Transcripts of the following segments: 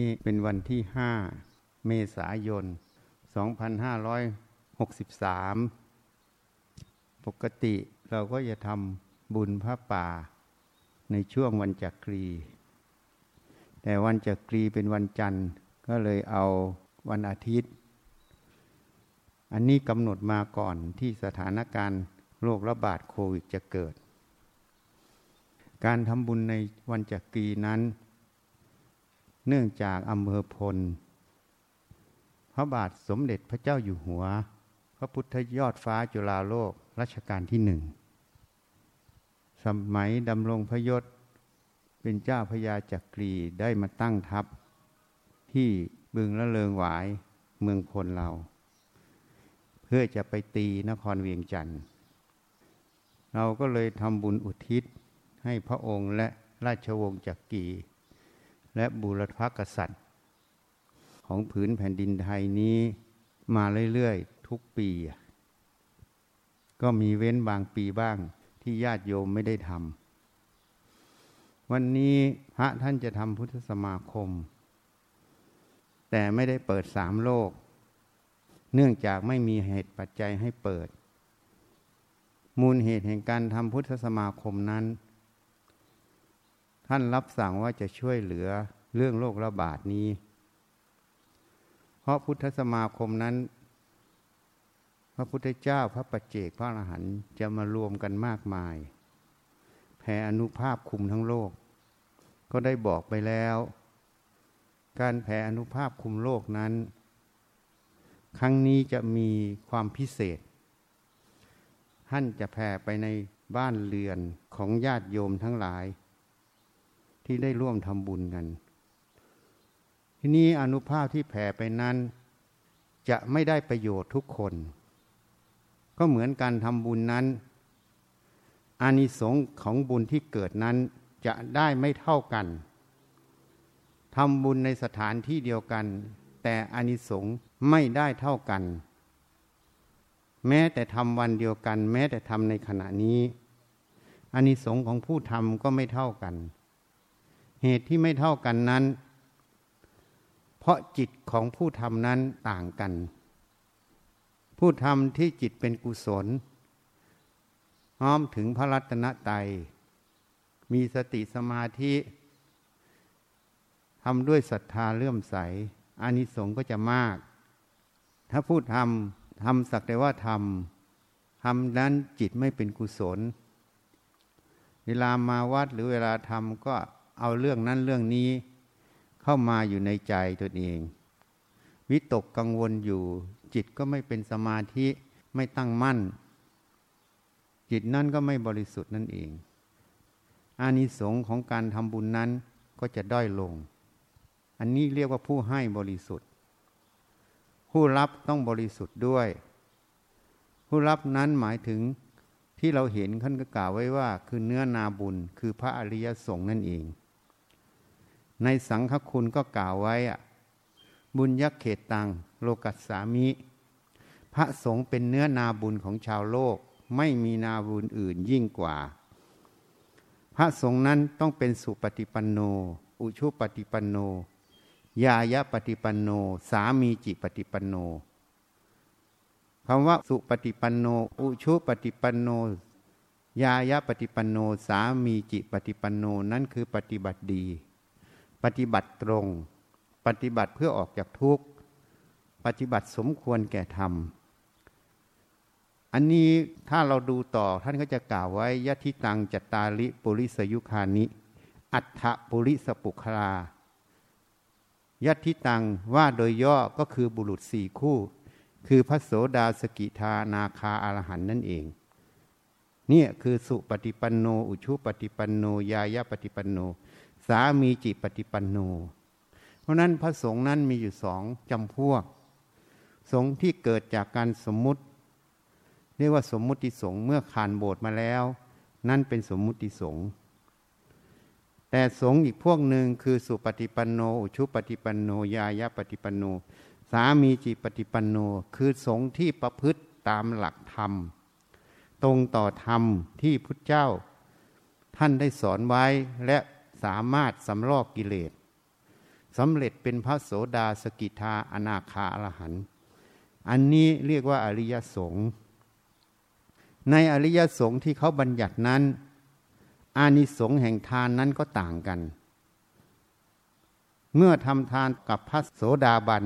นี่เป็นวันที่ห้าเมษายน 2563 ปกติเราก็จะทำบุญพระป่า ในช่วงวันจักรี แต่วันจักรีเป็นวันจันทร์ ก็เลยเอาวันอาทิตย์ อันนี้กำหนดมาก่อนที่สถานการณ์โรคระบาดโควิดจะเกิด การทำบุญในวันจักรีนั้น เนื่องจากอำเภอพล พระบาทสมเด็จพระเจ้าอยู่หัว พระพุทธยอดฟ้าจุฬาโลกรัชกาลที่หนึ่ง สมัยดำรงพระยศเป็นเจ้าพญาจักรีได้มาตั้งทัพ ที่บึงละเลิงหวายเมืองพลเรา เพื่อจะไปตีนครเวียงจันทร์เราก็เลยทำบุญอุทิศให้พระองค์และราชวงศ์จักรี และบุรพกษัตริย์ ของผืนแผ่นดินไทยนี้มาเรื่อยๆ ทุกปี ก็มีเว้นบางปีบ้างที่ญาติโยมไม่ได้ทำวันนี้พระท่านจะทำพุทธสมาคม แต่ไม่ได้เปิดสามโลก เนื่องจากไม่มีเหตุปัจจัยให้เปิด มูลเหตุแห่งการทำพุทธสมาคมนั้น ท่านรับสั่งว่าจะช่วยเหลือเรื่องโรคระบาดนี้ เพราะพุทธสมาคมนั้น พระพุทธเจ้าพระปัจเจกพระอรหันต์จะมารวมกันมากมาย แผ่อนุภาพคุมทั้งโลก ก็ได้บอกไปแล้ว การแผ่อนุภาพคุมโลกนั้น ครั้งนี้จะมีความพิเศษ ท่านจะแผ่ไปในบ้านเรือนของญาติโยมทั้งหลาย ที่ได้ร่วมทำบุญกัน ทีนี้อนุภาพที่แผ่ไปนั้น จะไม่ได้ประโยชน์ทุกคน ก็เหมือนการทำบุญนั้นอานิสงส์ของบุญที่เกิดนั้นจะได้ไม่เท่ากันทำบุญในสถานที่เดียวกัน แต่อานิสงส์ไม่ได้เท่ากัน แม้แต่ทำวันเดียวกัน แม้แต่ทำในขณะนี้อานิสงส์ของผู้ทำก็ไม่เท่ากัน เหตุที่ไม่เท่ากันนั้น เพราะจิตของผู้ทำนั้นต่างกัน ผู้ทำที่จิตเป็นกุศลน้อมถึงพระรัตนตรัยมีสติสมาธิทำด้วยศรัทธาเลื่อมใสอานิสงส์ก็จะมาก ถ้าพูดทำทำสักแต่ว่าทำทำนั้นจิตไม่เป็นกุศล เวลามาวัดหรือเวลาทำก็ เอาเรื่องนั้นเรื่องนี้เข้ามาอยู่ในใจตัวเอง วิตกกังวลอยู่ จิตก็ไม่เป็นสมาธิไม่ตั้งมั่น จิตนั่นก็ไม่บริสุทธิ์นั่นเอง อานิสงส์ของการทำบุญนั้นก็จะด้อยลง อันนี้เรียกว่าผู้ให้บริสุทธิ์ ผู้รับต้องบริสุทธิ์ด้วย ผู้รับนั้นหมายถึงที่เราเห็นขั้นก็กล่าวไว้ว่า คือเนื้อนาบุญคือพระอริยสงฆ์นั่นเอง ในสังฆคุณก็กล่าวไว้อะบุญยักเขตตังโลกัสสามิ พระสงฆ์เป็นเนื้อนาบุญของชาวโลก ไม่มีนาบุญอื่นยิ่งกว่า พระสงฆ์นั้นต้องเป็นสุปฏิปันโน อุชุปฏิปันโน ยายะปฏิปันโน สามีจิปฏิปันโนคำว่าสุปฏิปันโน อุชุปฏิปันโน ยายะปฏิปันโน สามีจิปฏิปันโน นั่นคือปฏิบัติดี ปฏิบัติตรง ปฏิบัติเพื่อออกจากทุกข์ ปฏิบัติสมควรแก่ธรรม อันนี้ถ้าเราดูต่อท่านก็จะกล่าวไว้ยะทิตังจัตตาลิปุริสยุคานิ อัฏฐปุริสปุคลายัตทิตังว่าโดยย่อก็คือบุรุษสี่คู่ คือพระโสดาสกิทานาคาอารหันนั่นเองเนี่ยคือสุปฏิปันโน อุชุปฏิปันโน ยายาปฏิปันโน สามีจิปฏิปันโน เพราะนั้นพระสงฆ์นั้นมีอยู่สองจำพวก สงฆ์ที่เกิดจากการสมมุติ เรียกว่าสมมุติสงฆ์เมื่อขานโบสถ์มาแล้ว นั่นเป็นสมมุติสงฆ์แต่สงฆ์อีกพวกหนึ่งคือสุปฏิปันโนอุชุปฏิปันโนยายะปฏิปันโน สามีจิปฏิปันโน คือสงฆ์ที่ประพฤติตามหลักธรรม ตรงต่อธรรมที่พุทธเจ้า ท่านได้สอนไว้และ สามารถสำลอกกิเลสสำเร็จเป็นพระโสดาสกิทาอนาคาอรหันต์อันนี้เรียกว่าอริยสงฆ์ในอริยสงฆ์ที่เขาบัญญัตินั้น อานิสงส์แห่งทานนั้นก็ต่างกัน เมื่อทำทานกับพระโสดาบัน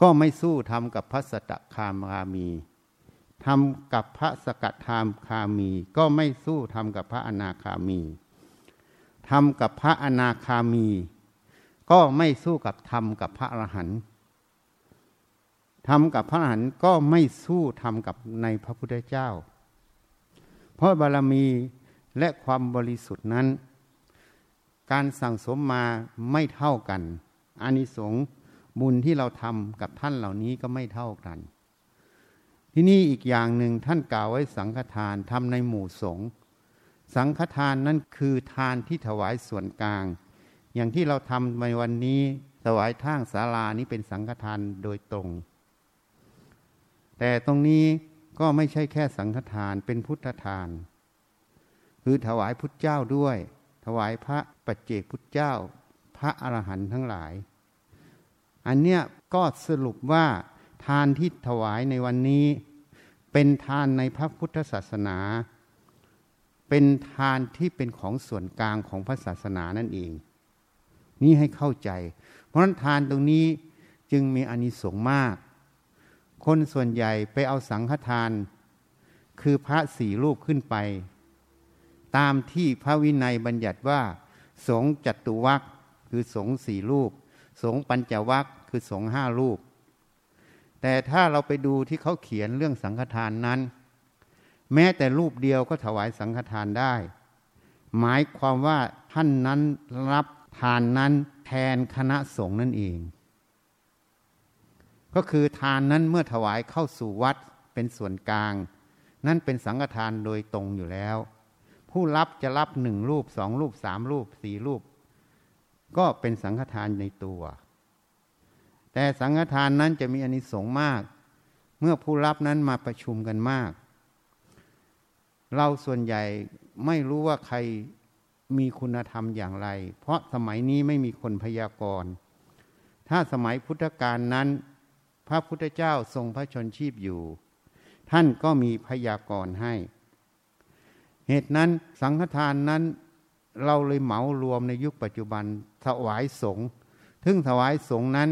ก็ไม่สู้ทำกับพระสตคามรามีทำกับพระสกัดธรรมคามี ก็ไม่สู้ทำกับพระอนาคามี ทำกับพระอนาคามี ก็ไม่สู้กับทำกับพระอรหันต์ทำกับพระอรหันต์ก็ไม่สู้ทำกับในพระพุทธเจ้า เพราะบารมีและความบริสุทธิ์นั้น การสั่งสมมาไม่เท่ากันอานิสงส์บุญที่เราทำกับท่านเหล่านี้ก็ไม่เท่ากัน ที่นี่อีกอย่างหนึ่งท่านกล่าวไว้สังฆทานทำในหมู่สงฆ์ สังฆทานนั้นคือทานที่ถวายส่วนกลาง อย่างที่เราทำในวันนี้ถวายทางศาลานี้เป็นสังฆทานโดยตรง แต่ตรงนี้ก็ไม่ใช่แค่สังฆทานเป็นพุทธทาน คือถวายพุทธเจ้าด้วย ถวายพระปัจเจกพุทธเจ้า พระอรหันต์ทั้งหลาย อันเนี้ยก็สรุปว่าทานที่ถวายในวันนี้ เป็นทานในพระพุทธศาสนา เป็นทานที่เป็นของส่วนกลางของพระศาสนานั่นเอง นี่ให้เข้าใจ เพราะนั้นทานตรงนี้จึงมีอนิสงส์มาก คนส่วนใหญ่ไปเอาสังฆทาน คือพระสี่รูปขึ้นไป ตามที่พระวินัยบัญญัติว่า สงจัตุวัคคือสงสี่รูป สงปัญจวัคคือสงห้ารูป แต่ถ้าเราไปดูที่เขาเขียนเรื่องสังฆทานนั้น แม้แต่รูปเดียวก็ถวายสังฆทานได้ หมายความว่าท่านนั้นรับทานนั้นแทนคณะสงฆ์นั่นเอง ก็คือทานนั้นเมื่อถวายเข้าสู่วัดเป็นส่วนกลาง นั่นเป็นสังฆทานโดยตรงอยู่แล้ว ผู้รับจะรับหนึ่งรูปสองรูปสามรูปสี่รูป ก็เป็นสังฆทานในตัว แต่สังฆทานนั้นจะมีอนิสงส์มาก เมื่อผู้รับนั้นมาประชุมกันมาก เราส่วนใหญ่ไม่รู้ว่าใครมีคุณธรรมอย่างไร เพราะสมัยนี้ไม่มีคนพยากรณ์ ถ้าสมัยพุทธกาลนั้น พระพุทธเจ้าทรงพระชนชีพอยู่ ท่านก็มีพยากรณ์ให้ เหตุนั้นสังฆทานนั้น เราเลยเหมารวมในยุคปัจจุบันถวายสงฆ์ถึงถวายสงฆ์นั้น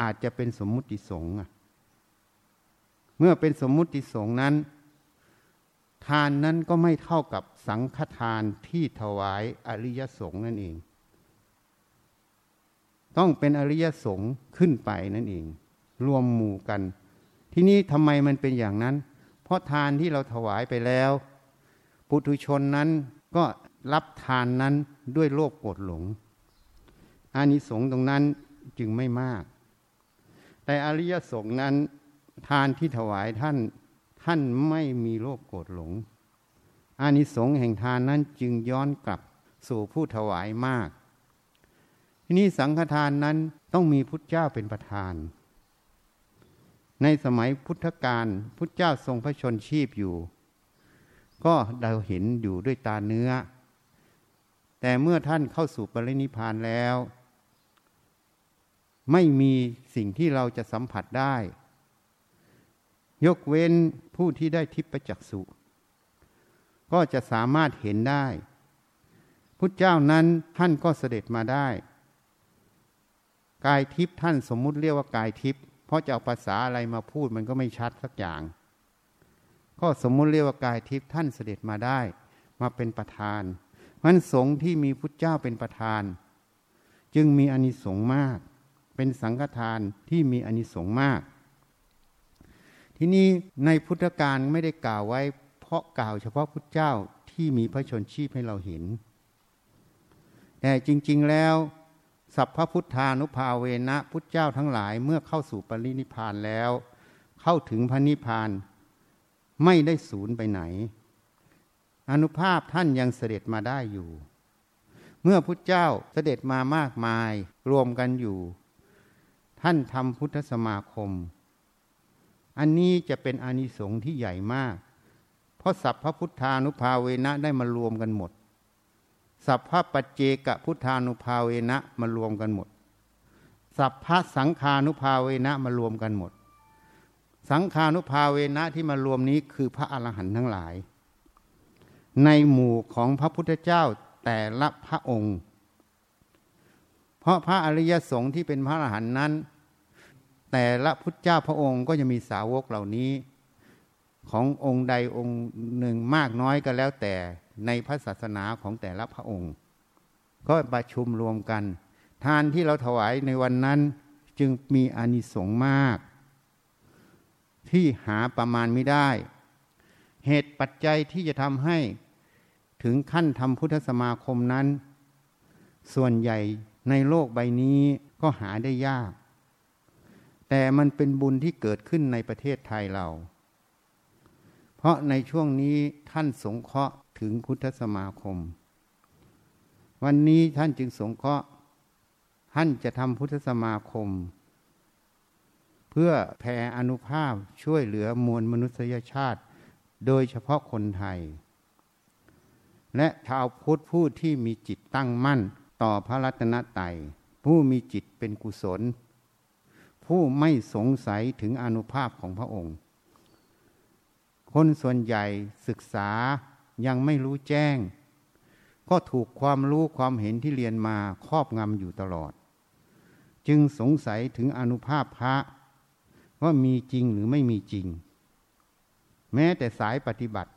อาจจะเป็นสมมุติสงฆ์เมื่อเป็นสมมุติสงฆ์นั้น ทานนั้นก็ไม่เท่ากับสังฆทานที่ถวายอริยสงฆ์นั่นเอง ต้องเป็นอริยสงฆ์ขึ้นไปนั่นเอง รวมหมู่กัน ที่นี้ทำไมมันเป็นอย่างนั้น เพราะทานที่เราถวายไปแล้ว ปุถุชนนั้นก็รับทานนั้นด้วยโลภโกรธหลง อานิสงส์ตรงนั้นจึงไม่มาก แต่อริยสงฆ์นั้นทานที่ถวายท่าน ท่านไม่มีโลภโกรธหลง อานิสงส์แห่งทานนั้นจึงย้อนกลับสู่ผู้ถวายมากที่นี้สังฆทานนั้นต้องมีพุทธเจ้าเป็นประธาน ในสมัยพุทธกาลพุทธเจ้าทรงพระชนชีพอยู่ ก็เราเห็นอยู่ด้วยตาเนื้อ แต่เมื่อท่านเข้าสู่ปรินิพานแล้ว ไม่มีสิ่งที่เราจะสัมผัสได้ ยกเว้นผู้ที่ได้ทิพประจักษุก็จะสามารถเห็นได้ พุทธเจ้านั้นท่านก็เสด็จมาได้ กายทิพท่านสมมุติเรียกว่ากายทิพย์เพราะจะเอาภาษาอะไรมาพูดมันก็ไม่ชัดสักอย่าง ก็สมมุติเรียกว่ากายทิพย์ท่านเสด็จมาได้ มาเป็นประธานมันสงฆ์ที่มีพุทธเจ้าเป็นประธาน จึงมีอนิสงส์มาก เป็นสังฆทานที่มีอนิสงส์มาก ที่นี้ในพุทธการไม่ได้กล่าวไว้ เพราะกล่าวเฉพาะพุทธเจ้าที่มีพระชนชีพให้เราเห็น แต่จริง ๆแล้ว สัพพพุทธานุภาเวนะพุทธเจ้าทั้งหลายเมื่อเข้าสู่ปรินิพานแล้ว เข้าถึงพระนิพพานไม่ได้สูญไปไหน อนุภาพท่านยังเสด็จมาได้อยู่ เมื่อพุทธเจ้าเสด็จมามากมายรวมกันอยู่ ท่านทำพุทธสมาคม อันนี้จะเป็นอานิสงส์ที่ใหญ่มาก เพราะสัพพพุทธานุภาเวนะได้มารวมกันหมด สัพพะปัจเจกพุทธานุภาเวนะมารวมกันหมด สัพพสังขานุภาเวนะมารวมกันหมด สังขานุภาเวนะที่มารวมนี้คือพระอรหันต์ทั้งหลาย ในหมู่ของพระพุทธเจ้าแต่ละพระองค์ เพราะพระอริยสงฆ์ที่เป็นพระอรหันต์นั้น แต่ละพุทธเจ้าพระองค์ก็จะมีสาวกเหล่านี้ ขององค์ใดองค์หนึ่งมากน้อยก็แล้วแต่ในพระศาสนาของแต่ละพระองค์ ก็ประชุมรวมกัน ทานที่เราถวายในวันนั้นจึงมีอานิสงส์มาก ที่หาประมาณไม่ได้ เหตุปัจจัยที่จะทำให้ถึงขั้นทำพุทธสมาคมนั้น ส่วนใหญ่ในโลกใบนี้ก็หาได้ยาก แต่มันเป็นบุญที่เกิดขึ้นในประเทศไทยเรา เพราะในช่วงนี้ท่านสงเคราะห์ถึงพุทธสมาคม วันนี้ท่านจึงสงเคราะห์ ท่านจะทำพุทธสมาคม เพื่อแผ่อนุภาพช่วยเหลือมวลมนุษยชาติ โดยเฉพาะคนไทย และชาวพุทธผู้ที่มีจิตตั้งมั่นต่อพระรัตนตรัยผู้มีจิตเป็นกุศล ผู้ไม่สงสัยถึงอนุภาพของพระองค์ คนส่วนใหญ่ศึกษายังไม่รู้แจ้ง ก็ถูกความรู้ความเห็นที่เรียนมาครอบงำอยู่ตลอด จึงสงสัยถึงอนุภาพพระ ว่ามีจริงหรือไม่มีจริง แม้แต่สายปฏิบัติ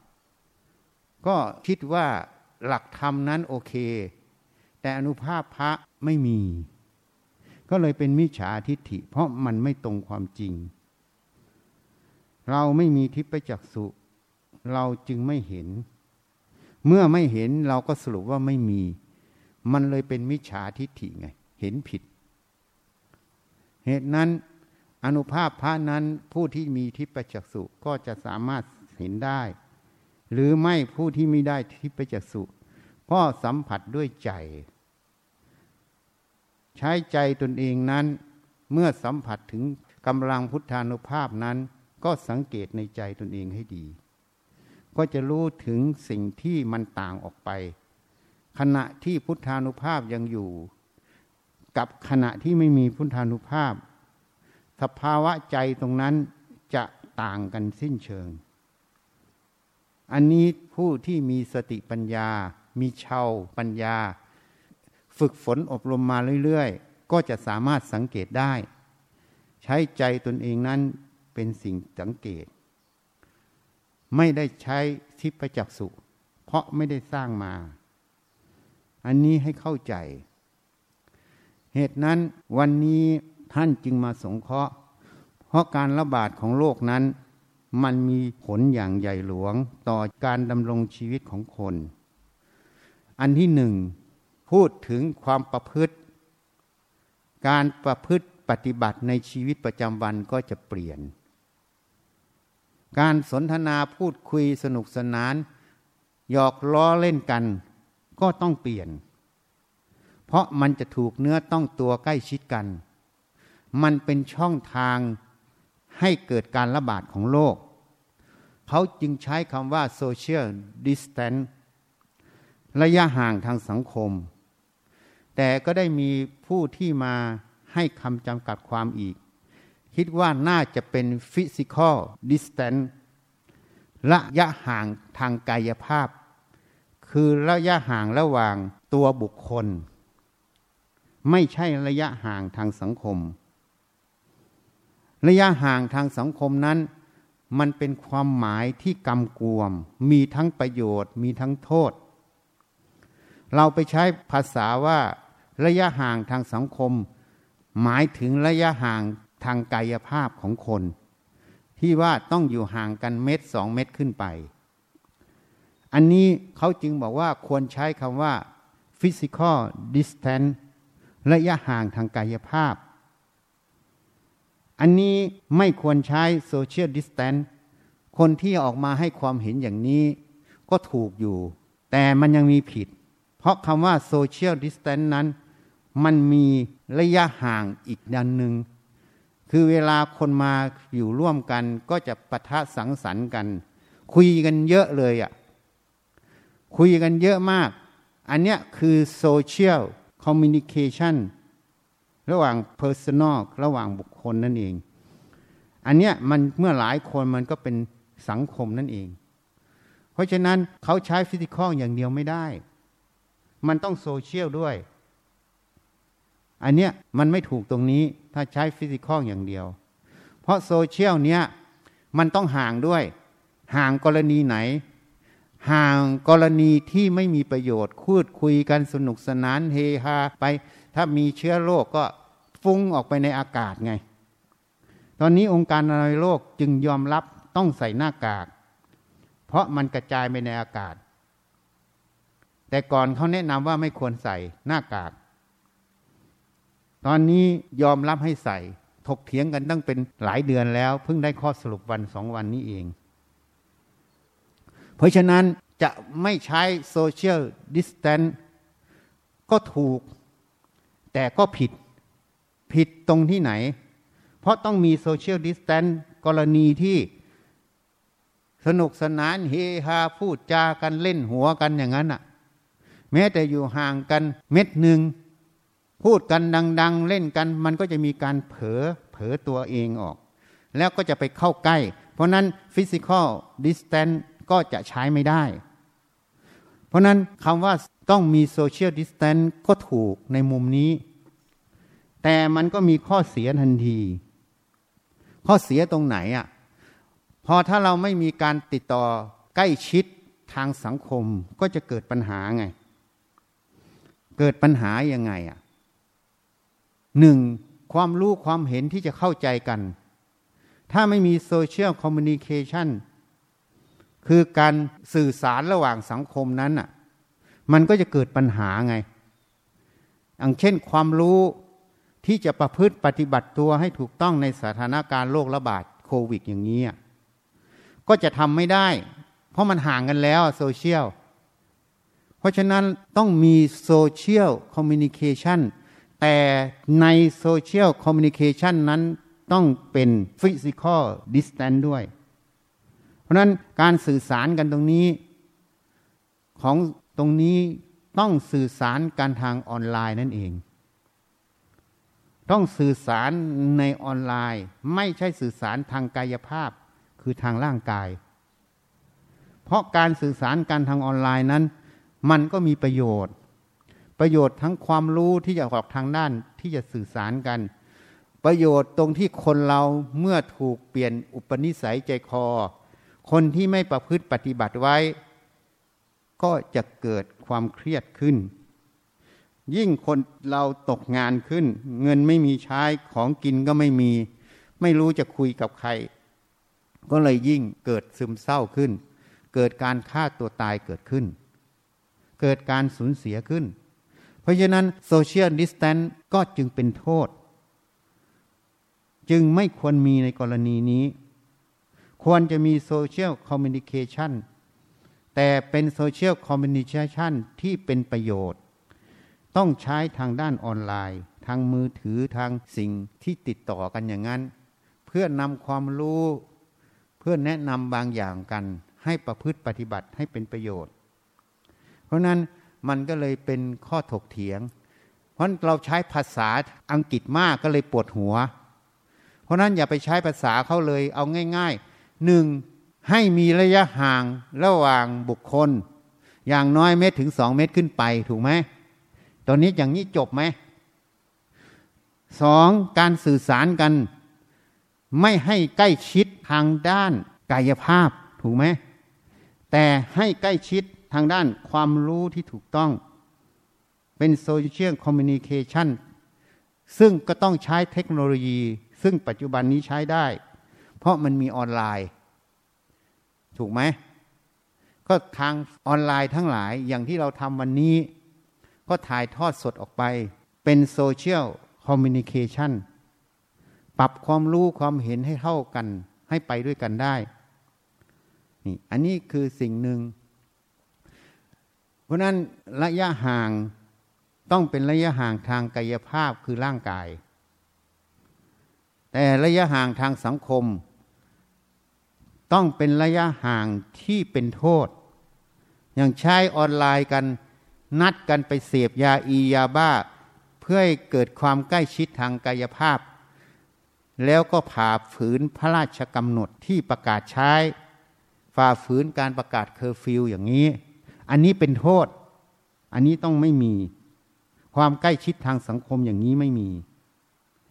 ก็คิดว่าหลักธรรมนั้นโอเค แต่อนุภาพพระไม่มี ก็เลยเป็นมิจฉาทิฏฐิ เพราะมันไม่ตรงความจริง เราไม่มีทิพยจักษุ เราจึงไม่เห็น เมื่อไม่เห็นเราก็สรุปว่าไม่มี มันเลยเป็นมิจฉาทิฏฐิไง เห็นผิด เหตุนั้น อนุภาพพระนั้นผู้ที่มีทิพยจักษุก็จะสามารถเห็นได้ หรือไม่ผู้ที่ไม่ได้ทิพยจักษุก็สัมผัสด้วยใจ ใช้ใจตนเองนั้น เมื่อสัมผัสถึงกำลังพุทธานุภาพนั้น ก็สังเกตในใจตนเองให้ดี ก็จะรู้ถึงสิ่งที่มันต่างออกไป ขณะที่พุทธานุภาพยังอยู่ กับขณะที่ไม่มีพุทธานุภาพ สภาวะใจตรงนั้นจะต่างกันสิ้นเชิง อันนี้ผู้ที่มีสติปัญญา มีเชาปัญญา ฝึกฝนอบรมมาเรื่อยๆ ก็จะสามารถสังเกตได้ ใช้ใจตนเองนั้นเป็นสิ่งสังเกต ไม่ได้ใช้ทิพจักสุเพราะไม่ได้สร้างมา อันนี้ให้เข้าใจ เหตุนั้นวันนี้ท่านจึงมาสงเคราะห์ เพราะการระบาดของโลกนั้น มันมีผลอย่างใหญ่หลวงต่อการดำรงชีวิตของคน อันที่หนึ่ง พูดถึงความประพฤติ การประพฤติปฏิบัติในชีวิตประจำวันก็จะเปลี่ยน การสนทนาพูดคุยสนุกสนาน หยอกล้อเล่นกัน ก็ต้องเปลี่ยน เพราะมันจะถูกเนื้อต้องตัวใกล้ชิดกัน มันเป็นช่องทางให้เกิดการระบาดของโรคเขาจึงใช้คำว่า social distance ระยะห่างทางสังคม แต่ก็ได้มีผู้ที่มาให้คำจำกัดความอีก คิดว่าน่าจะเป็น physical distance ระยะห่างทางกายภาพ คือระยะห่างระหว่างตัวบุคคล ไม่ใช่ระยะห่างทางสังคม ระยะห่างทางสังคมนั้น มันเป็นความหมายที่กำกวม มีทั้งประโยชน์ มีทั้งโทษ เราไปใช้ภาษาว่า ระยะห่างทางสังคม หมายถึงระยะห่างทางกายภาพของคน ที่ว่าต้องอยู่ห่างกันเมตรสองเมตรขึ้นไป อันนี้เขาจึงบอกว่าควรใช้คำว่า physical distance ระยะห่างทางกายภาพ อันนี้ไม่ควรใช้ social distance คนที่ออกมาให้ความเห็นอย่างนี้ก็ถูกอยู่ แต่มันยังมีผิด เพราะคำว่า social distance นั้น มันมีระยะห่างอีกดันหนึ่ง คือเวลาคนมาอยู่ร่วมกันก็จะปะทะสังสรรค์กัน คุยกันเยอะเลยอะ่ะ คุยกันเยอะมาก อันเนี้ยคือ social communication ระหว่าง personal ระหว่างบุคคลนั่นเอง อันเนี้ยมันเมื่อหลายคนมันก็เป็นสังคมนั่นเอง เพราะฉะนั้นเขาใช้ physical อย่างเดียวไม่ได้ มันต้องโซเชียลด้วย อันเนี้ยมันไม่ถูกตรงนี้ถ้าใช้ฟิสิกอลอย่างเดียว เพราะโซเชียลเนี้ยมันต้องห่างด้วย ห่างกรณีไหน ห่างกรณีที่ไม่มีประโยชน์คูดคุยกันสนุกสนานเฮฮาไป ถ้ามีเชื้อโรคก็ฟุ้งออกไปในอากาศไง ตอนนี้องค์การอนามัยโลกจึงยอมรับต้องใส่หน้ากาก เพราะมันกระจายไปในอากาศ แต่ก่อนเขาแนะนำว่าไม่ควรใส่หน้ากาก ตอนนี้ยอมรับให้ใส่ ถกเถียงกันตั้งเป็นหลายเดือนแล้ว เพิ่งได้ข้อสรุปวันสองวันนี้เอง เพราะฉะนั้นจะไม่ใช้ social distance ก็ถูก แต่ก็ผิดผิดตรงที่ไหน เพราะต้องมี social distance กรณีที่สนุกสนานเฮฮาพูดจากันเล่นหัวกันอย่างนั้นอะ แม้แต่อยู่ห่างกันเมตรหนึ่งพูดกันดัง ๆ เล่นกัน มันก็จะมีการเผลอเผลอตัวเองออก แล้วก็จะไปเข้าใกล้ เพราะนั้น physical distance ก็จะใช้ไม่ได้ เพราะนั้นคำว่าต้องมี social distance ก็ถูกในมุมนี้ แต่มันก็มีข้อเสียทันที ข้อเสียตรงไหนอะพอถ้าเราไม่มีการติดต่อใกล้ชิดทางสังคมก็จะเกิดปัญหาไง เกิดปัญหายังไงอะหนึ่งความรู้ความเห็นที่จะเข้าใจกัน ถ้าไม่มีโซเชียลคอมมิวนิเคชันคือการสื่อสารระหว่างสังคมนั้นอะ มันก็จะเกิดปัญหาไงอย่างเช่นความรู้ที่จะประพฤติปฏิบัติตัวให้ถูกต้องในสถานการณ์โรคระบาดโควิดอย่างนี้ ก็จะทำไม่ได้ เพราะมันห่างกันแล้วโซเชียล เพราะฉะนั้นต้องมี social communication แต่ใน social communication นั้นต้องเป็น physical distance ด้วย เพราะนั้นการสื่อสารกันตรงนี้ ของตรงนี้ต้องสื่อสารการทางออนไลน์นั่นเอง ต้องสื่อสารในออนไลน์ ไม่ใช่สื่อสารทางกายภาพคือทางร่างกาย เพราะการสื่อสารกันทางออนไลน์นั้น มันก็มีประโยชน์ ประโยชน์ทั้งความรู้ที่จะออกทางด้านที่จะสื่อสารกัน ประโยชน์ตรงที่คนเราเมื่อถูกเปลี่ยนอุปนิสัยใจคอ คนที่ไม่ประพฤติปฏิบัติไว้ ก็จะเกิดความเครียดขึ้น ยิ่งคนเราตกงานขึ้น เงินไม่มีใช้ของกินก็ไม่มี ไม่รู้จะคุยกับใคร ก็เลยยิ่งเกิดซึมเศร้าขึ้น เกิดการฆ่าตัวตายเกิดขึ้น เกิดการสูญเสียขึ้น เพราะฉะนั้น social distance ก็จึงเป็นโทษ จึงไม่ควรมีในกรณีนี้ ควรจะมี social communication แต่เป็น social communication ที่เป็นประโยชน์ ต้องใช้ทางด้านออนไลน์ ทางมือถือทางสิ่งที่ติดต่อกันอย่างนั้น เพื่อนำความรู้ เพื่อแนะนำบางอย่างกัน ให้ประพฤติปฏิบัติให้เป็นประโยชน์ เพราะนั้นมันก็เลยเป็นข้อถกเถียง เพราะเราใช้ภาษาอังกฤษมากก็เลยปวดหัว เพราะนั้นอย่าไปใช้ภาษาเขาเลยเอาง่ายๆหนึ่งให้มีระยะห่างระหว่างบุคคล อย่างน้อยเมตรถึงสองเมตรขึ้นไปถูกไหมตอนนี้อย่างนี้จบไหมสองการสื่อสารกัน ไม่ให้ใกล้ชิดทางด้านกายภาพถูกไหมแต่ให้ใกล้ชิด ทางด้านความรู้ที่ถูกต้อง เป็น social communication ซึ่งก็ต้องใช้เทคโนโลยี ซึ่งปัจจุบันนี้ใช้ได้ เพราะมันมีออนไลน์ ถูกไหม ก็ทางออนไลน์ทั้งหลายอย่างที่เราทำวันนี้ ก็ถ่ายทอดสดออกไป เป็น social communication ปรับความรู้ความเห็นให้เท่ากัน ให้ไปด้วยกันได้นี่อันนี้คือสิ่งหนึ่ง ราะนั้นระยะห่างต้องเป็นระยะห่างทางกายภาพคือร่างกาย แต่ระยะห่างทางสังคม ต้องเป็นระยะห่างที่เป็นโทษ อย่างใช้ออนไลน์กันนัดกันไปเสพยาอียาบ้า เพื่อให้เกิดความใกล้ชิดทางกายภาพ แล้วก็ฝ่าฝืนพระราชกำหนดที่ประกาศใช้ ฝ่าฝืนการประกาศเคอร์ฟิวอย่างนี้ อันนี้เป็นโทษ อันนี้ต้องไม่มี ความใกล้ชิดทางสังคมอย่างนี้ไม่มี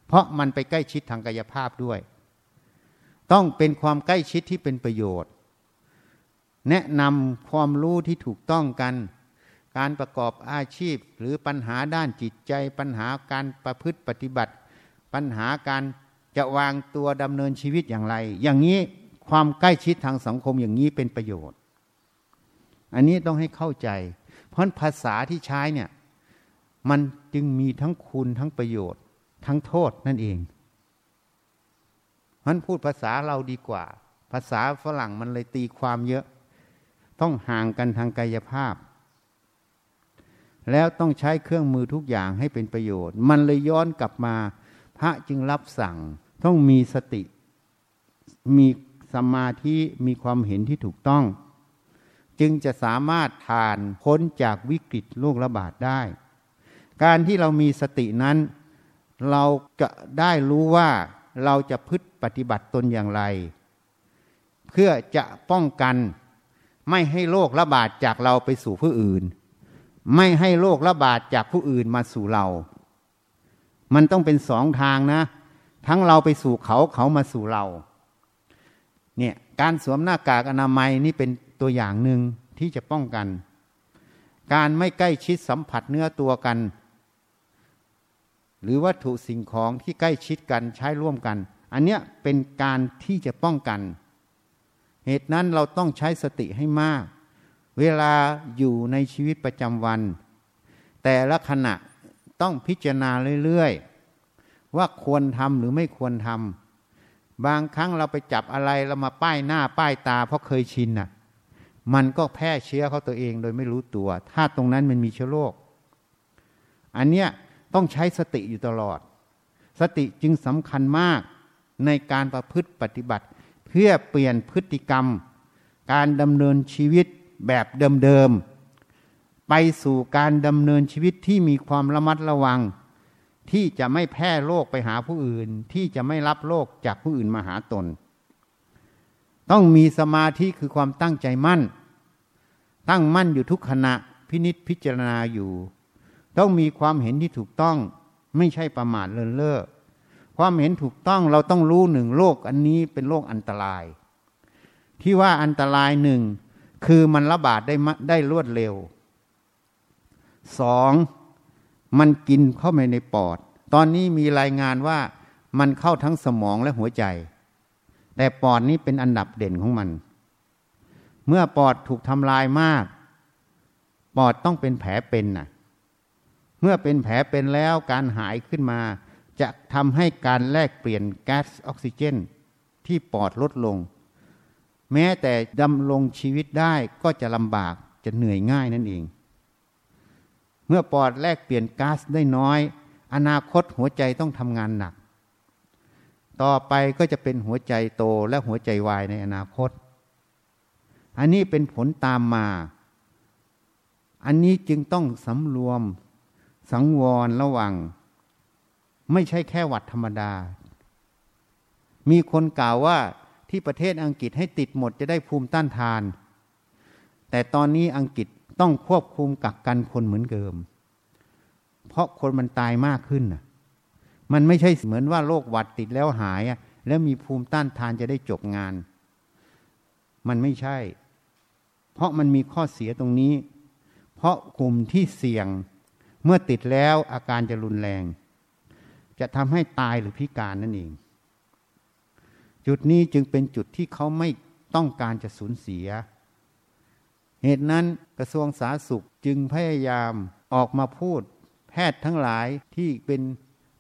เพราะมันไปใกล้ชิดทางกายภาพด้วย ต้องเป็นความใกล้ชิดที่เป็นประโยชน์ แนะนำความรู้ที่ถูกต้องกัน การประกอบอาชีพหรือปัญหาด้านจิตใจ ปัญหาการประพฤติปฏิบัติ ปัญหาการจะวางตัวดำเนินชีวิตอย่างไร อย่างนี้ความใกล้ชิดทางสังคมอย่างนี้เป็นประโยชน์ อันนี้ต้องให้เข้าใจ เพราะภาษาที่ใช้เนี่ย มันจึงมีทั้งคุณทั้งประโยชน์ ทั้งโทษนั่นเองมันพูดภาษาเราดีกว่า ภาษาฝรั่งมันเลยตีความเยอะ ต้องห่างกันทางกายภาพ แล้วต้องใช้เครื่องมือทุกอย่างให้เป็นประโยชน์ มันเลยย้อนกลับมา พระจึงรับสั่ง ต้องมีสติ มีสมาธิมีความเห็นที่ถูกต้อง จึงจะสามารถผ่านพ้นจากวิกฤตโรคระบาดได้ การที่เรามีสตินั้น เราจะได้รู้ว่าเราจะพึ่งปฏิบัติตนอย่างไร เพื่อจะป้องกัน ไม่ให้โรคระบาดจากเราไปสู่ผู้อื่น ไม่ให้โรคระบาดจากผู้อื่นมาสู่เรา มันต้องเป็นสองทางนะ ทั้งเราไปสู่เขาเขามาสู่เรา เนี่ยการสวมหน้ากากอนามัยนี่เป็น ตัวอย่างหนึ่งที่จะป้องกัน การไม่ใกล้ชิดสัมผัสเนื้อตัวกัน หรือวัตถุสิ่งของที่ใกล้ชิดกันใช้ร่วมกัน อันเนี้ยเป็นการที่จะป้องกัน เหตุนั้นเราต้องใช้สติให้มาก เวลาอยู่ในชีวิตประจำวัน แต่ละขณะต้องพิจารณาเรื่อยๆ ว่าควรทำหรือไม่ควรทำบางครั้งเราไปจับอะไรเรามาป้ายหน้าป้ายตาเพราะเคยชินน่ะ มันก็แพร่เชื้อเขาตัวเองโดยไม่รู้ตัว ถ้าตรงนั้นมันมีเชื้อโรค อันเนี้ยต้องใช้สติอยู่ตลอด สติจึงสำคัญมากในการประพฤติปฏิบัติ เพื่อเปลี่ยนพฤติกรรม การดำเนินชีวิตแบบเดิมๆ ไปสู่การดำเนินชีวิตที่มีความระมัดระวัง ที่จะไม่แพร่โรคไปหาผู้อื่น ที่จะไม่รับโรคจากผู้อื่นมาหาตน ต้องมีสมาธิคือความตั้งใจมั่น ตั้งมั่นอยู่ทุกขณะพินิษพิจารณาอยู่ ต้องมีความเห็นที่ถูกต้อง ไม่ใช่ประมาทเลินเล่อความเห็นถูกต้องเราต้องรู้หนึ่งโรคอันนี้เป็นโรคอันตราย ที่ว่าอันตรายหนึ่งคือมันระบาดได้ได้รวดเร็วสองมันกินเข้าไปในปอด ตอนนี้มีรายงานว่ามันเข้าทั้งสมองและหัวใจ แต่ปอดนี้เป็นอันดับเด่นของมัน เมื่อปอดถูกทำลายมาก ปอดต้องเป็นแผลเป็นน่ะเมื่อเป็นแผลเป็นแล้วการหายขึ้นมา จะทำให้การแลกเปลี่ยนแก๊สออกซิเจน ที่ปอดลดลง แม้แต่ดำรงชีวิตได้ก็จะลำบากจะเหนื่อยง่ายนั่นเอง เมื่อปอดแลกเปลี่ยนก๊าซได้น้อย อนาคตหัวใจต้องทำงานหนัก ต่อไปก็จะเป็นหัวใจโตและหัวใจวายในอนาคต อันนี้เป็นผลตามมา อันนี้จึงต้องสำรวม สังวรระวัง ไม่ใช่แค่วัดธรรมดา มีคนกล่าวว่าที่ประเทศอังกฤษให้ติดหมดจะได้ภูมิต้านทาน แต่ตอนนี้อังกฤษต้องควบคุมกักกันคนเหมือนเดิม เพราะคนมันตายมากขึ้นนะมันไม่ใช่เหมือนว่าโรคหวัดติดแล้วหาย แล้วมีภูมิต้านทานจะได้จบงาน มันไม่ใช่ เพราะมันมีข้อเสียตรงนี้ เพราะกลุ่มที่เสี่ยงเมื่อติดแล้วอาการจะรุนแรง จะทำให้ตายหรือพิการนั่นเอง จุดนี้จึงเป็นจุดที่เขาไม่ต้องการจะสูญเสีย เหตุนั้นกระทรวงสาธารณสุขจึงพยายามออกมาพูด แพทย์ทั้งหลายที่เป็น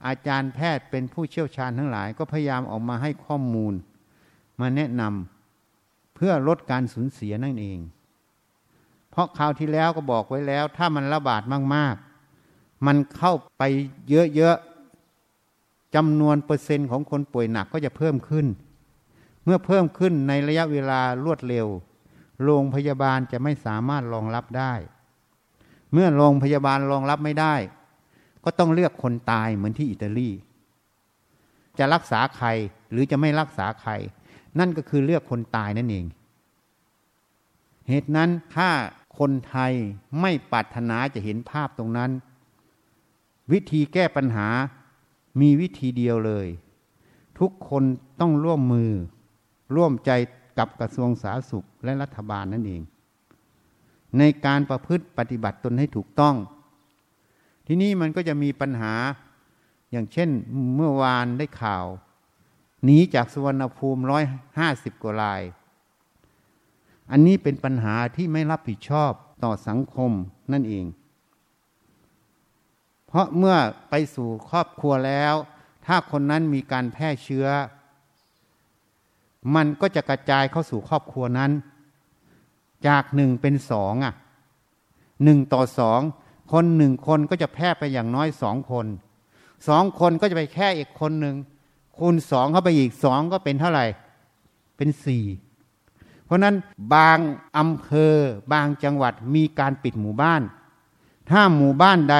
อาจารย์แพทย์เป็นผู้เชี่ยวชาญทั้งหลาย ก็พยายามออกมาให้ข้อมูล มาแนะนำ พื่อลดการสูญเสียนั่นเอง เพราะคราวที่แล้วก็บอกไว้แล้ว ถ้ามันระบาดมากๆ มันเข้าไปเยอะๆจำนวนเปอร์เซ็นต์ของคนป่วยหนักก็จะเพิ่มขึ้น เมื่อเพิ่มขึ้นในระยะเวลารวดเร็ว โรงพยาบาลจะไม่สามารถรองรับได้ เมื่อโรงพยาบาลรองรับไม่ได้ ก็ต้องเลือกคนตายเหมือนที่อิตาลี จะรักษาใครหรือจะไม่รักษาใคร นั่นก็คือเลือกคนตายนั่นเอง เหตุนั้นถ้าคนไทยไม่ปรารถนาจะเห็นภาพตรงนั้น วิธีแก้ปัญหามีวิธีเดียวเลย ทุกคนต้องร่วมมือ ร่วมใจกับกระทรวงสาธารณสุขและรัฐบาลนั่นเอง ในการประพฤติปฏิบัติตนให้ถูกต้อง ที่นี่มันก็จะมีปัญหาอย่างเช่นเมื่อวานได้ข่าว หนีจากสุวรรณภูมิร้อยห้าสิบกว่าลาย อันนี้เป็นปัญหาที่ไม่รับผิดชอบต่อสังคมนั่นเอง เพราะเมื่อไปสู่ครอบครัวแล้ว ถ้าคนนั้นมีการแพร่เชื้อ มันก็จะกระจายเข้าสู่ครอบครัวนั้น จากหนึ่งเป็นสองอะหนึ่งต่อสองคนหนึ่งคนก็จะแพร่ไปอย่างน้อยสองคนสองคนก็จะไปแค่อีกคนหนึ่ง คูณสองเข้าไปอีกสองก็เป็นเท่าไหร่ เป็นสี่เพราะนั้นบางอำเภอบางจังหวัดมีการปิดหมู่บ้าน ถ้าหมู่บ้านใด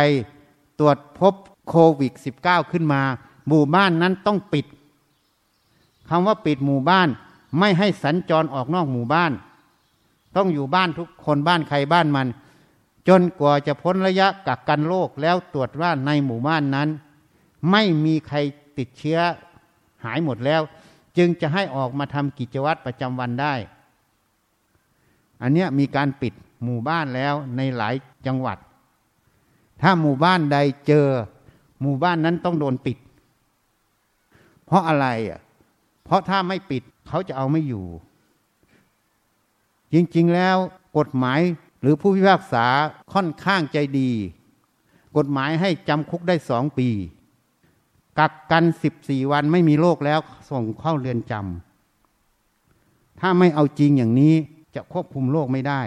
ตรวจพบโควิด -19 ขึ้นมา หมู่บ้านนั้นต้องปิดคำว่าปิดหมู่บ้านไม่ให้สัญจรออกนอกหมู่บ้าน ต้องอยู่บ้านทุกคนบ้านใครบ้านมัน จนกว่าจะพ้นระยะกักกันโรคแล้วตรวจว่าในหมู่บ้านนั้น ไม่มีใครติดเชื้อ หายหมดแล้ว จึงจะให้ออกมาทำกิจวัตรประจำวันได้ อันนี้มีการปิดหมู่บ้านแล้วในหลายจังหวัด ถ้าหมู่บ้านใดเจอ หมู่บ้านนั้นต้องโดนปิด เพราะอะไรอะเพราะถ้าไม่ปิดเขาจะเอาไม่อยู่ จริงๆแล้วกฎหมายหรือผู้พิพากษาค่อนข้างใจดี กฎหมายให้จำคุกได้สองปี กักกันสิบสี่วันไม่มีโรคแล้วส่งเข้าเรือนจำถ้าไม่เอาจริงอย่างนี้จะควบคุมโรคไม่ได้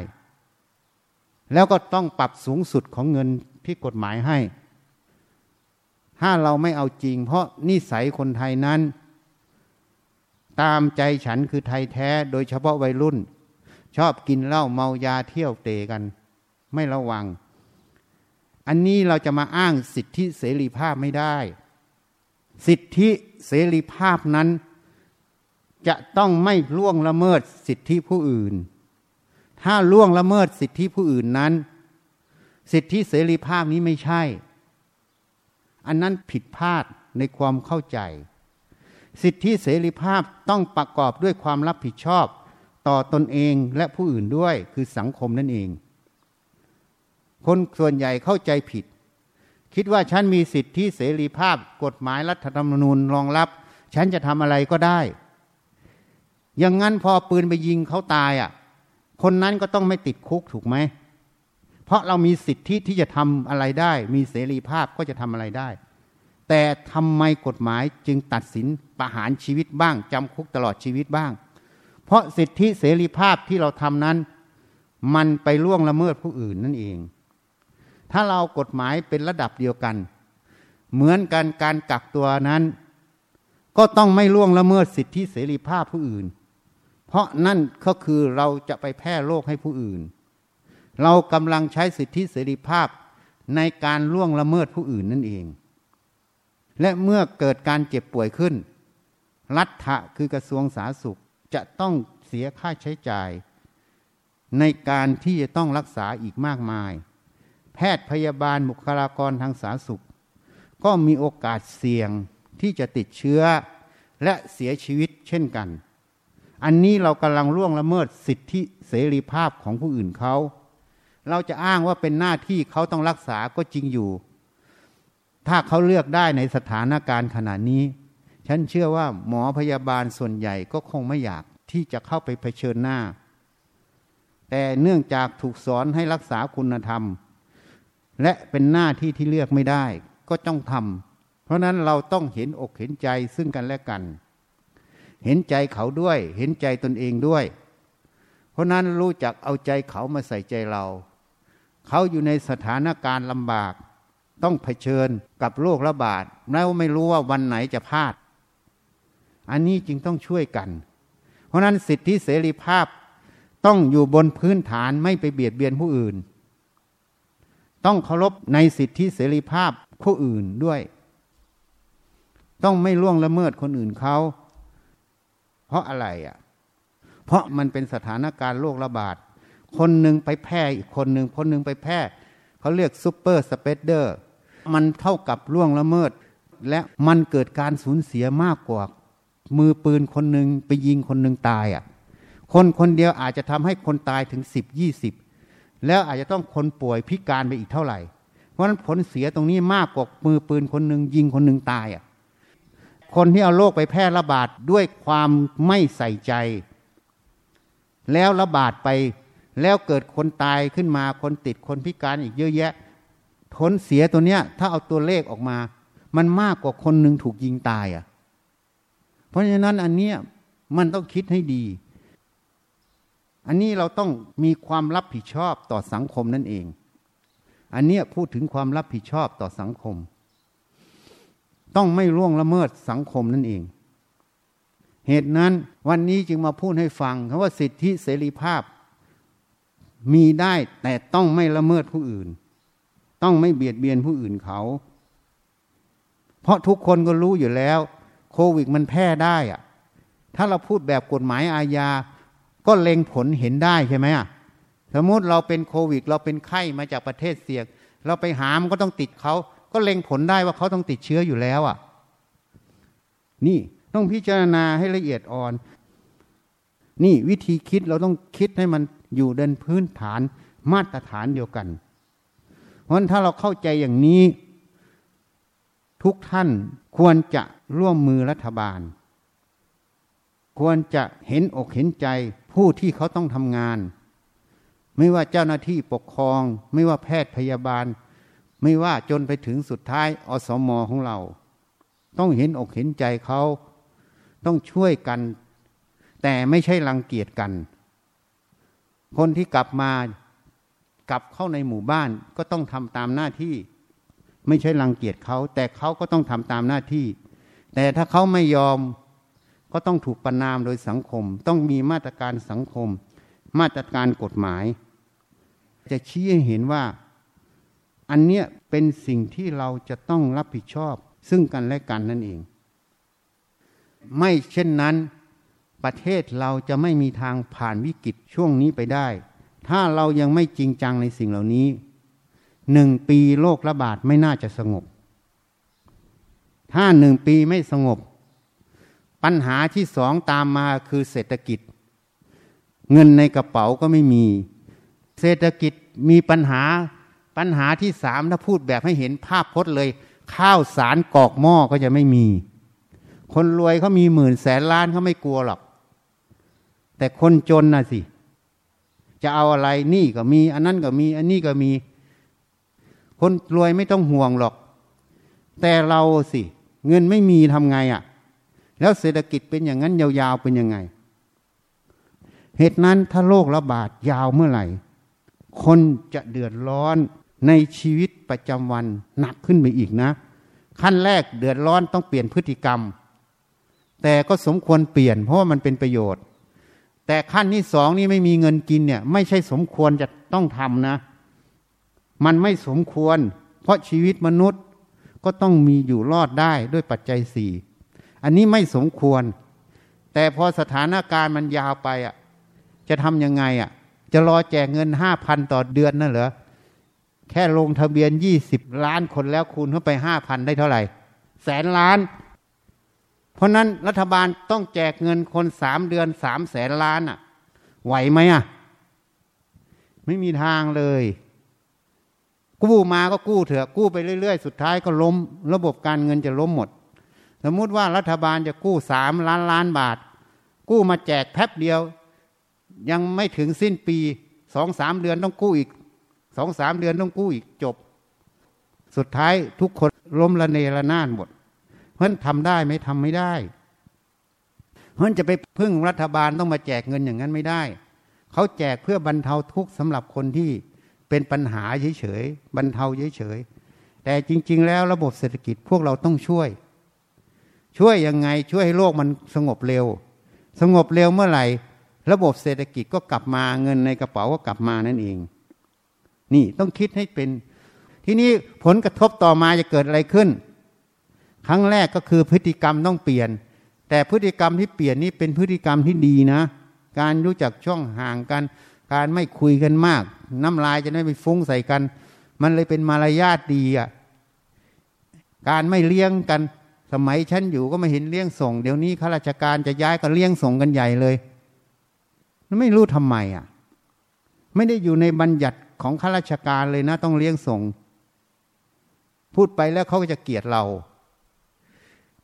แล้วก็ต้องปรับสูงสุดของเงินที่กฎหมายให้ ถ้าเราไม่เอาจริง เพราะนิสัยคนไทยนั้น ตามใจฉันคือไทยแท้โดยเฉพาะวัยรุ่น ชอบกินเหล้าเมายาเที่ยวเตะกัน ไม่ระวัง อันนี้เราจะมาอ้างสิทธิเสรีภาพไม่ได้ สิทธิเสรีภาพนั้น จะต้องไม่ล่วงละเมิดสิทธิผู้อื่น ถ้าล่วงละเมิดสิทธิผู้อื่นนั้น สิทธิเสรีภาพนี้ไม่ใช่ อันนั้นผิดพลาดในความเข้าใจ สิทธิเสรีภาพต้องประกอบด้วยความรับผิดชอบต่อตนเองและผู้อื่นด้วยคือสังคมนั่นเอง คนส่วนใหญ่เข้าใจผิด คิดว่าฉันมีสิทธิเสรีภาพกฎหมายรัฐธรรมนูญรองรับ ฉันจะทำอะไรก็ได้ อย่างนั้นพอปืนไปยิงเขาตายอะ คนนั้นก็ต้องไม่ติดคุกถูกไหม เพราะเรามีสิทธิที่จะทำอะไรได้ มีเสรีภาพก็จะทำอะไรได้ แต่ทำไมกฎหมายจึงตัดสินประหารชีวิตบ้างจำคุกตลอดชีวิตบ้าง เพราะสิทธิเสรีภาพที่เราทำนั้น มันไปล่วงละเมิดผู้อื่นนั่นเอง ถ้าเรากฎหมายเป็นระดับเดียวกัน เหมือนกันการกักตัวนั้น ก็ต้องไม่ล่วงละเมิดสิทธิเสรีภาพผู้อื่น เพราะนั่นก็คือเราจะไปแพร่โรคให้ผู้อื่น เรากำลังใช้สิทธิเสรีภาพในการล่วงละเมิดผู้อื่นนั่นเอง และเมื่อเกิดการเจ็บป่วยขึ้น รัฐะคือกระทรวงสาธารณสุขจะต้องเสียค่าใช้จ่าย ในการที่จะต้องรักษาอีกมากมาย แพทย์พยาบาลบุคลากรทางสาธารณสุข ก็มีโอกาสเสี่ยงที่จะติดเชื้อและเสียชีวิตเช่นกัน อันนี้เรากำลังล่วงละเมิดสิทธิเสรีภาพของผู้อื่นเขา เราจะอ้างว่าเป็นหน้าที่เขาต้องรักษาก็จริงอยู่ ถ้าเขาเลือกได้ในสถานการณ์ขนาดนี้ ฉันเชื่อว่าหมอพยาบาลส่วนใหญ่ก็คงไม่อยากที่จะเข้าไปเผชิญหน้า แต่เนื่องจากถูกสอนให้รักษาคุณธรรม และเป็นหน้าที่ที่เลือกไม่ได้ ก็ต้องทำเพราะนั้นเราต้องเห็นอกเห็นใจซึ่งกันและกัน เห็นใจเขาด้วย เห็นใจตนเองด้วย เพราะนั้นรู้จักเอาใจเขามาใส่ใจเรา เขาอยู่ในสถานการณ์ลำบาก ต้องเผชิญกับโรคระบาดแล้วไม่รู้ว่าวันไหนจะพลาด อันนี้จึงต้องช่วยกัน เพราะนั้นสิทธิเสรีภาพต้องอยู่บนพื้นฐานไม่ไปเบียดเบียนผู้อื่น ต้องเคารพในสิทธิเสรีภาพผู้อื่นด้วย ต้องไม่ล่วงละเมิดคนอื่นเขา เพราะอะไรอะ เพราะมันเป็นสถานการณ์โรคระบาด คนหนึ่งไปแพร่อีกคนหนึ่งคนหนึ่งไปแพร่ เขาเรียก super spreader มันเท่ากับล่วงละเมิด และมันเกิดการสูญเสียมากกว่า มือปืนคนหนึ่งไปยิงคนหนึ่งตายอะ คนคนเดียวอาจจะทำให้คนตายถึงสิบยี่สิบ แล้วอาจจะต้องคนป่วยพิการไปอีกเท่าไหร่ เพราะนั้นผลเสียตรงนี้มากกว่ามือปืนคนหนึ่งยิงคนหนึ่งตายอะคนที่เอาโรคไปแพร่ระบาดด้วยความไม่ใส่ใจ แล้วระบาดไปแล้วเกิดคนตายขึ้นมาคนติดคนพิการอีกเยอะแยะ ผลเสียตัวเนี้ย ถ้าเอาตัวเลขออกมา มันมากกว่าคนหนึ่งถูกยิงตายอะ เพราะฉะนั้นอันเนี้ยมันต้องคิดให้ดี อันนี้เราต้องมีความรับผิดชอบต่อสังคมนั่นเอง อันเนี้ยพูดถึงความรับผิดชอบต่อสังคม ต้องไม่ล่วงละเมิดสังคมนั่นเอง เหตุนั้นวันนี้จึงมาพูดให้ฟังคำว่าสิทธิเสรีภาพ มีได้แต่ต้องไม่ละเมิดผู้อื่น ต้องไม่เบียดเบียนผู้อื่นเขา เพราะทุกคนก็รู้อยู่แล้ว โควิดมันแพร่ได้อะถ้าเราพูดแบบกฎหมายอาญา ก็เล็งผลเห็นได้ใช่ไหมอะสมมติเราเป็นโควิด เราเป็นไข้มาจากประเทศเสี่ยง เราไปหามก็ต้องติดเขา ก็เล็งผลได้ว่าเขาต้องติดเชื้ออยู่แล้วอะ นี่ต้องพิจารณาให้ละเอียดอ่อน นี่วิธีคิดเราต้องคิดให้มันอยู่เดินพื้นฐานมาตรฐานเดียวกัน เพราะฉะนั้นถ้าเราเข้าใจอย่างนี้ ทุกท่านควรจะร่วมมือรัฐบาล ควรจะเห็นอกเห็นใจผู้ที่เขาต้องทำงาน ไม่ว่าเจ้าหน้าที่ปกครอง ไม่ว่าแพทย์พยาบาล ไม่ว่าจนไปถึงสุดท้ายอสมอของเรา ต้องเห็นอกเห็นใจเขา ต้องช่วยกัน แต่ไม่ใช่รังเกียจกัน คนที่กลับมากลับเข้าในหมู่บ้านก็ต้องทำตามหน้าที่ ไม่ใช่รังเกียจเขา แต่เขาก็ต้องทำตามหน้าที่ แต่ถ้าเขาไม่ยอม ก็ต้องถูกประนามโดยสังคม ต้องมีมาตรการสังคม มาตรการกฎหมาย จะชี้ให้เห็นว่า อันเนี้ยเป็นสิ่งที่เราจะต้องรับผิดชอบ ซึ่งกันและกันนั่นเอง ไม่เช่นนั้น ประเทศเราจะไม่มีทางผ่านวิกฤตช่วงนี้ไปได้ ถ้าเรายังไม่จริงจังในสิ่งเหล่านี้หนึ่งปีโรคระบาดไม่น่าจะสงบ ถ้าหนึ่งปีไม่สงบ ปัญหาที่สองตามมาคือเศรษฐกิจ เงินในกระเป๋าก็ไม่มี เศรษฐกิจมีปัญหาปัญหาที่สามถ้าพูดแบบให้เห็นภาพพจน์เลย ข้าวสารกอกหม้อก็จะไม่มี คนรวยเขามีหมื่นแสนล้านเขาไม่กลัวหรอก แต่คนจนน่ะสิ จะเอาอะไรนี่ก็มี อันนั้นก็มี อันนี้ก็มี คนรวยไม่ต้องห่วงหรอก แต่เราสิ เงินไม่มีทำไงอะ่ะ แล้วเศรษฐกิจเป็นอย่างนั้นยาวๆเป็นยังไง เหตุนั้นถ้าโรคระบาดยาวเมื่อไหร่ คนจะเดือดร้อนในชีวิตประจำวันหนักขึ้นไปอีกนะ ขั้นแรกเดือดร้อนต้องเปลี่ยนพฤติกรรม แต่ก็สมควรเปลี่ยนเพราะว่ามันเป็นประโยชน์ แต่ขั้นที่สองนี่ไม่มีเงินกินเนี่ย ไม่ใช่สมควรจะต้องทำนะ มันไม่สมควร เพราะชีวิตมนุษย์ก็ต้องมีอยู่รอดได้ด้วยปัจจัยสี่ อันนี้ไม่สมควร แต่พอสถานการณ์มันยาวไปอะ จะทำยังไงอะ จะรอแจกเงินห้าพันต่อเดือนนั่นเหรอ แค่ลงทะเบียนยี่สิบล้านคนแล้วคูณเข้าไปห้าพันได้เท่าไหร่ แสนล้าน เพราะนั้นรัฐบาลต้องแจกเงินคนสามเดือนสามแสนล้านอะ ไหวไหมอะ ไม่มีทางเลยกู้มาก็กู้เถอะกู้ไปเรื่อย ๆ สุดท้ายก็ล้ม ระบบการเงินจะล้มหมด สมมุติว่ารัฐบาลจะกู้สามล้านล้านบาท กู้มาแจกแป๊บเดียว ยังไม่ถึงสิ้นปีสองสามเดือนต้องกู้อีกสองสามเดือนต้องกู้อีกจบ สุดท้ายทุกคนล้มละเนระนาดหมด เพราะทำได้ไหมทำไม่ได้ เพราะจะไปพึ่งรัฐบาลต้องมาแจกเงินอย่างนั้นไม่ได้ เขาแจกเพื่อบรรเทาทุกข์สำหรับคนที่เป็นปัญหาเฉยๆบรรเทาเฉยๆแต่จริง ๆ แล้วระบบเศรษฐกิจพวกเราต้องช่วย ช่วยยังไงช่วยให้โลกมันสงบเร็ว สงบเร็วเมื่อไหร่ ระบบเศรษฐกิจก็กลับมาเงินในกระเป๋าก็กลับมานั่นเอง นี่ต้องคิดให้เป็น ทีนี้ผลกระทบต่อมาจะเกิดอะไรขึ้น ครั้งแรกก็คือพฤติกรรมต้องเปลี่ยน แต่พฤติกรรมที่เปลี่ยนนี้เป็นพฤติกรรมที่ดีนะ การรู้จักช่องห่างกัน การไม่คุยกันมาก น้ำลายจะไม่ไปฟุ้งใส่กัน มันเลยเป็นมารยาทดีอะการไม่เลี้ยงกัน สมัยฉันอยู่ก็ไม่เห็นเลี้ยงส่ง เดี๋ยวนี้ข้าราชการจะย้ายก็เลี้ยงส่งกันใหญ่เลยไม่รู้ทำไมอะ ไม่ได้อยู่ในบัญญัติของข้าราชการเลยนะ ต้องเลี้ยงส่ง พูดไปแล้วเขาก็จะเกลียดเรา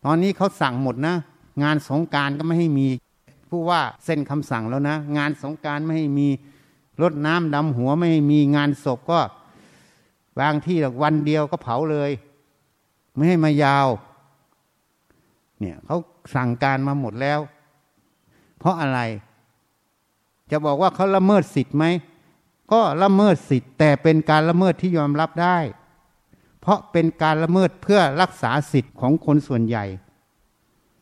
ตอนนี้เขาสั่งหมดนะ งานสงการก็ไม่ให้มี ผู้ว่าเซ็นคำสั่งแล้วนะ งานสงการไม่ให้มีรถน้ำดำหัวไม่ให้มีงานศพก็บางที่วันเดียวก็เผาเลย ไม่ให้มายาว เนี่ยเขาสั่งการมาหมดแล้ว เพราะอะไร จะบอกว่าเขาละเมิดสิทธิ์ไหมก็ละเมิดสิทธิ์แต่เป็นการละเมิดที่ยอมรับได้ เพราะเป็นการละเมิดเพื่อรักษาสิทธิ์ของคนส่วนใหญ่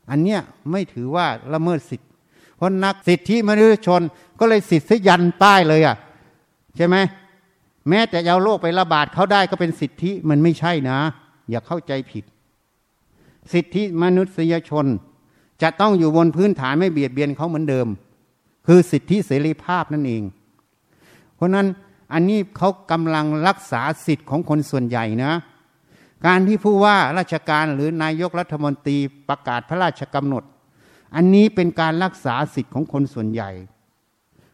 อันเนี้ยไม่ถือว่าละเมิดสิทธิ์เพราะนักสิทธิมนุษยชนก็เลยสิทธิยันป้ายเลยอะใช่ไหมแม้แต่เอาโรคไประบาดเขาได้ก็เป็นสิทธิมันไม่ใช่นะ อย่าเข้าใจผิด สิทธิมนุษยชน จะต้องอยู่บนพื้นฐานไม่เบียดเบียนเขาเหมือนเดิม คือสิทธิเสรีภาพนั่นเอง เพราะนั้นอันนี้เขากำลังรักษาสิทธิ์ของคนส่วนใหญ่นะ การที่ผู้ว่าราชการหรือนายกรัฐมนตรีประกาศพระราชกำหนด อันนี้เป็นการรักษาสิทธิ์ของคนส่วนใหญ่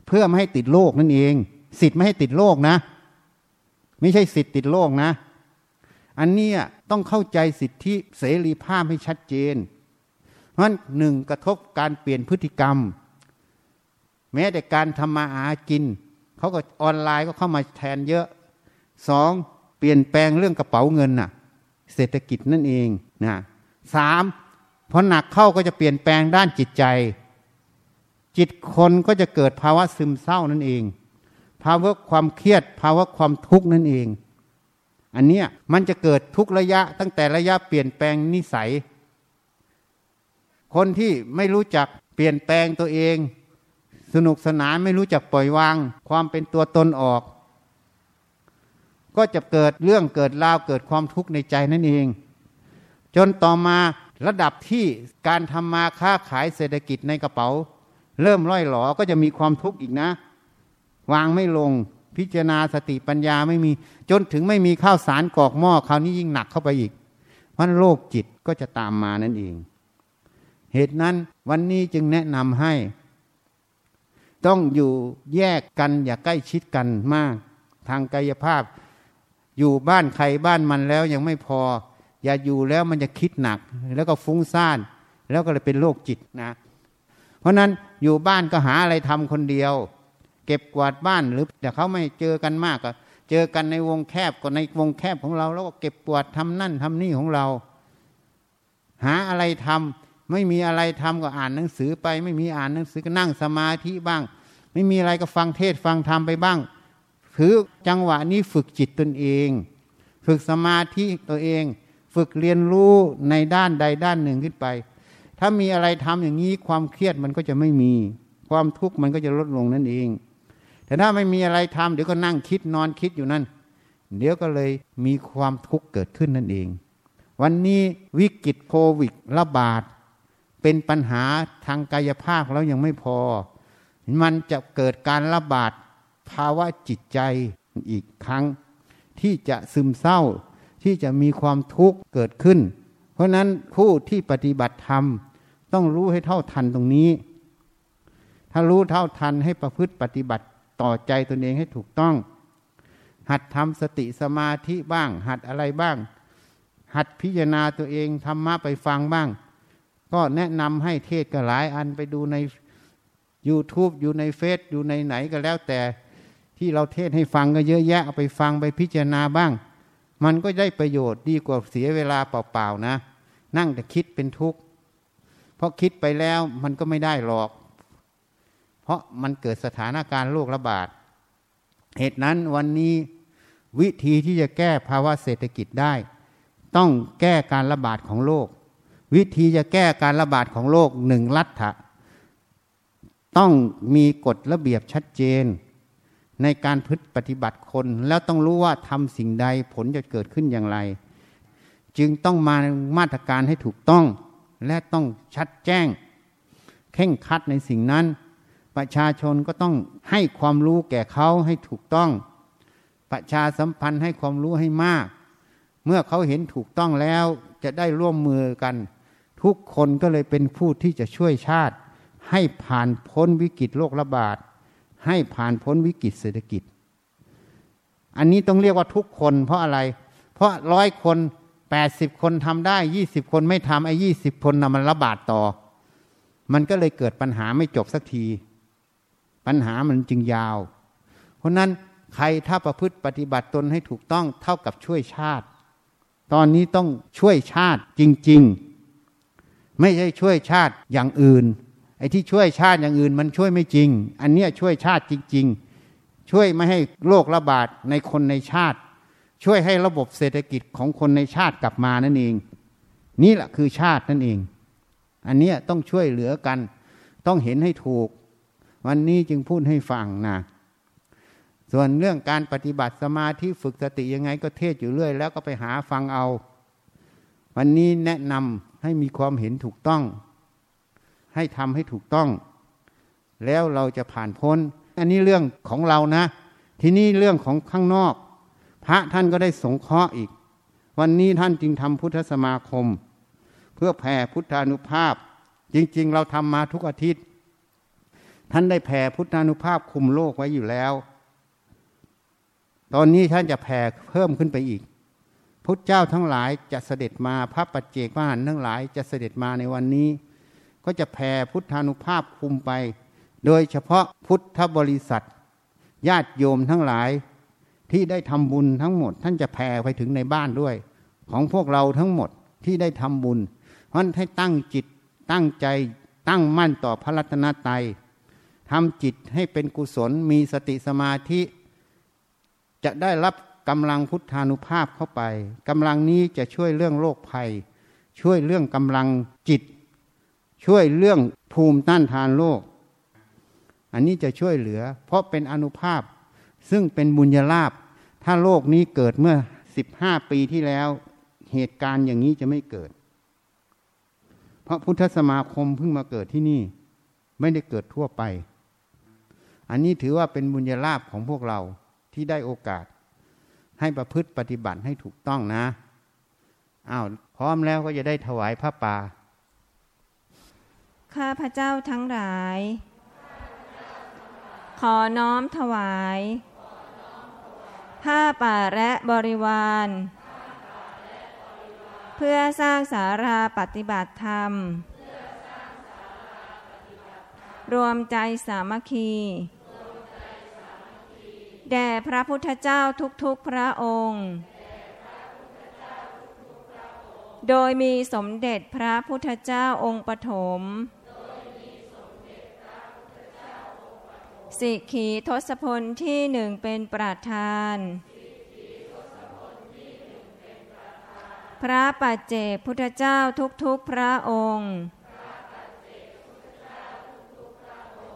เพื่อไม่ให้ติดโรคนั่นเอง สิทธิ์ไม่ให้ติดโรคนะ ไม่ใช่สิทธิ์ติดโรคนะ อันนี้ต้องเข้าใจสิทธิเสรีภาพให้ชัดเจน เพราะหนึ่งกระทบการเปลี่ยนพฤติกรรม แม้แต่การทำมาหากินเขาก็ออนไลน์ก็เข้ามาแทนเยอะสองเปลี่ยนแปลงเรื่องกระเป๋าเงินน่ะ เศรษฐกิจนั่นเองนะสามพอหนักเข้าก็จะเปลี่ยนแปลงด้านจิตใจ จิตคนก็จะเกิดภาวะซึมเศร้านั่นเอง ภาวะความเครียด ภาวะความทุกข์นั่นเอง อันเนี้ยมันจะเกิดทุกระยะตั้งแต่ระยะเปลี่ยนแปลงนิสัย คนที่ไม่รู้จักเปลี่ยนแปลงตัวเอง สนุกสนานไม่รู้จักปล่อยวาง ความเป็นตัวตนออก ก็จะเกิดเรื่องเกิดราวเกิดความทุกข์ในใจนั่นเอง จนต่อมาระดับที่การทำมาค้าขายเศรษฐกิจในกระเป๋า เริ่มร่อยหลอก็จะมีความทุกข์อีกนะ วางไม่ลง พิจารณาสติปัญญาไม่มีจนถึงไม่มีข้าวสารกอกหม้อคราวนี้ยิ่งหนักเข้าไปอีกเพราะโรคจิตก็จะตามมานั่นเอง เหตุนั้นวันนี้จึงแนะนำให้ ต้องอยู่แยกกันอย่าใกล้ชิดกันมาก ทางกายภาพ อยู่บ้านใครบ้านมันแล้วยังไม่พอ อย่าอยู่แล้วมันจะคิดหนัก แล้วก็ฟุ้งซ่าน แล้วก็เลยเป็นโรคจิตนะ เพราะนั้นอยู่บ้านก็หาอะไรทำคนเดียว เก็บกวาดบ้านหรือแต่เขาไม่เจอกันมากก็เจอกันในวงแคบก็ในวงแคบของเรา แล้วก็เก็บกวาดทำนั่นทำนี่ของเรา หาอะไรทำไม่มีอะไรทำก็อ่านหนังสือไป ไม่มีอ่านหนังสือก็นั่งสมาธิบ้าง ไม่มีอะไรก็ฟังเทศฟังธรรมไปบ้างถือจังหวะนี้ฝึกจิตตนเอง ฝึกสมาธิตัวเอง ฝึกเรียนรู้ในด้านใดด้านหนึ่งขึ้นไป ถ้ามีอะไรทำอย่างนี้ความเครียดมันก็จะไม่มี ความทุกข์มันก็จะลดลงนั่นเอง แต่ถ้าไม่มีอะไรทำเดี๋ยวก็นั่งคิดนอนคิดอยู่นั่น เดี๋ยวก็เลยมีความทุกข์เกิดขึ้นนั่นเอง วันนี้วิกฤตโควิดระบาด เป็นปัญหาทางกายภาพแล้วยังไม่พอ มันจะเกิดการระบาดภาวะจิตใจอีกครั้ง ที่จะซึมเศร้าที่จะมีความทุกข์เกิดขึ้น เพราะนั้นผู้ที่ปฏิบัติธรรมต้องรู้ให้เท่าทันตรงนี้ ถ้ารู้เท่าทันให้ประพฤติปฏิบัติ ต่อใจตนเองให้ถูกต้อง หัดทำสติสมาธิบ้าง หัดอะไรบ้าง หัดพิจารณาตัวเองธรรมะไปฟังบ้าง ก็แนะนำให้เทศก็หลายอันไปดูใน YouTube อยู่ในเฟซอยู่ในไหนก็แล้วแต่ ที่เราเทศให้ฟังก็เยอะแยะเอาไปฟังไปพิจารณาบ้าง มันก็ได้ประโยชน์ดีกว่าเสียเวลาเปล่าๆนะ นั่งแต่คิดเป็นทุกข์เพราะคิดไปแล้วมันก็ไม่ได้หรอก เพราะมันเกิดสถานการณ์โรคระบาด เหตุนั้นวันนี้วิธีที่จะแก้ภาวะเศรษฐกิจได้ ต้องแก้การระบาดของโรควิธีจะแก้การระบาดของโรคหนึ่งรัฐะต้องมีกฎระเบียบชัดเจน ในการพฤติปฏิบัติคน แล้วต้องรู้ว่าทำสิ่งใดผลจะเกิดขึ้นอย่างไร จึงต้องมามาตรการให้ถูกต้อง และต้องชัดแจ้ง เข่งคัดในสิ่งนั้น ประชาชนก็ต้องให้ความรู้แก่เขาให้ถูกต้อง ประชาสัมพันธ์ให้ความรู้ให้มาก เมื่อเขาเห็นถูกต้องแล้วจะได้ร่วมมือกัน ทุกคนก็เลยเป็นผู้ที่จะช่วยชาติ ให้ผ่านพ้นวิกฤตโรคระบาด ให้ผ่านพ้นวิกฤตเศรษฐกิจ อันนี้ต้องเรียกว่าทุกคนเพราะอะไร เพราะร้อยคนแปดสิบคนทำได้ยี่สิบคนไม่ทำไอ้ยี่สิบคนนะมันระบาดต่อ มันก็เลยเกิดปัญหาไม่จบสักที ปัญหามันจึงยาว เพราะนั้นใครถ้าประพฤติปฏิบัติตนให้ถูกต้องเท่ากับช่วยชาติ ตอนนี้ต้องช่วยชาติจริง ๆ ไม่ใช่ช่วยชาติอย่างอื่น ไอ้ที่ช่วยชาติอย่างอื่นมันช่วยไม่จริง อันเนี้ยช่วยชาติจริง ๆ ช่วยไม่ให้โรคระบาดในคนในชาติ ช่วยให้ระบบเศรษฐกิจของคนในชาติกลับมานั่นเอง นี่แหละคือชาตินั่นเอง อันเนี้ยต้องช่วยเหลือกัน ต้องเห็นให้ถูก วันนี้จึงพูดให้ฟังนะส่วนเรื่องการปฏิบัติสมาธิฝึกสติยังไงก็เทศอยู่เรื่อย แล้วก็ไปหาฟังเอา วันนี้แนะนำให้มีความเห็นถูกต้อง ให้ทำให้ถูกต้อง แล้วเราจะผ่านพ้น อันนี้เรื่องของเรานะ ทีนี้เรื่องของข้างนอก พระท่านก็ได้สงเคราะห์อีก วันนี้ท่านจึงทำพุทธสมาคม เพื่อแผ่พุทธานุภาพ จริง ๆ เราทำมาทุกอาทิตย์ ท่านได้แผ่พุทธานุภาพคุมโลกไว้อยู่แล้ว ตอนนี้ท่านจะแผ่เพิ่มขึ้นไปอีก พุทธเจ้าทั้งหลายจะเสด็จมาพระปัจเจกพระหันทั้งหลายจะเสด็จมาในวันนี้ ก็จะแผ่พุทธานุภาพคุมไป โดยเฉพาะพุทธบริษัท ญาติโยมทั้งหลายที่ได้ทำบุญทั้งหมด ท่านจะแผ่ไปถึงในบ้านด้วย ของพวกเราทั้งหมดที่ได้ทำบุญเพราะให้ตั้งจิตตั้งใจตั้งมั่นต่อพระรัตนตรัย ทำจิตให้เป็นกุศลมีสติสมาธิ จะได้รับกำลังพุทธานุภาพเข้าไปกำลังนี้จะช่วยเรื่องโรคภัย ช่วยเรื่องกำลังจิต ช่วยเรื่องภูมิต้านทานโรคอันนี้จะช่วยเหลือ เพราะเป็นอนุภาพ ซึ่งเป็นบุญญาลาภถ้าโลกนี้เกิดเมื่อสิบห้าปีที่แล้ว เหตุการณ์อย่างนี้จะไม่เกิด เพราะพุทธสมาคมเพิ่งมาเกิดที่นี่ ไม่ได้เกิดทั่วไป อันนี้ถือว่าเป็นบุญญาลาภของพวกเราที่ได้โอกาส ให้ประพฤติปฏิบัติให้ถูกต้องนะอ้าวพร้อมแล้วก็จะได้ถวายพระป่าข้าพระเจ้าทั้งหลาย ขอน้อมถวาย ผ้าป่าและบริวาร เพื่อสร้างสาราปฏิบัติธรรมร รวมใจสามัคคี แด่พระพุทธเจ้าทุกๆพระองค์ โดยมีสมเด็จพระพุทธเจ้าองค์ปฐม สิกขีทศพลที่หนึ่งเป็นประธาน พระปัจเจกพุทธเจ้าทุกๆพระองค์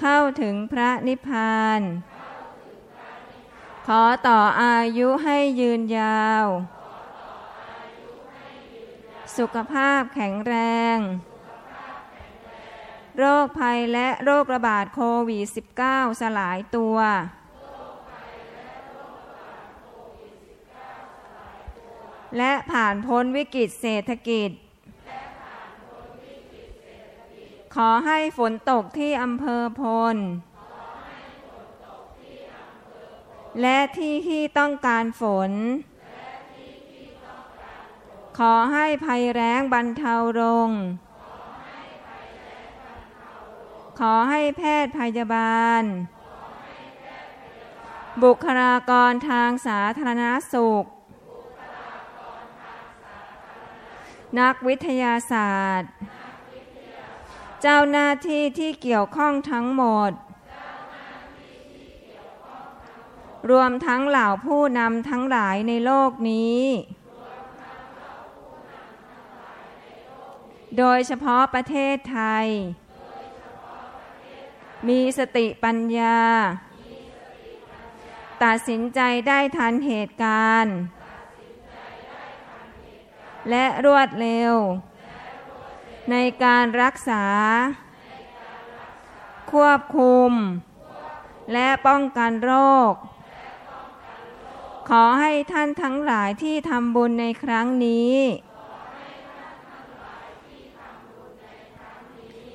เข้าถึงพระนิพพาน ขอต่ออายุให้ยืนยาว สุขภาพแข็งแรง โรคภัยและโรคระบาดโควิด -19 สลายตัว และผ่านพ้นวิกฤตเศรษฐกิจ ขอให้ฝนตกที่อำเภอพล และที่ที่ต้องการฝน ขอให้ภัยแรงบรรเทาลง ขอให้แพทย์พยาบาล บุคลากรทางสาธารณสุข นักวิทยาศาสตร์ เจ้าหน้าที่ที่เกี่ยวข้องทั้งหมด รวมทั้งเหล่าผู้นำทั้งหลายในโลกนี้ โดยเฉพาะประเทศไทย มีสติปัญญา ตัดสินใจได้ทันเหตุการณ์ และรวดเร็ว ในการรักษา ควบคุม และป้องกันโรค ขอให้ท่านทั้งหลายที่ทำบุญในครั้งนี้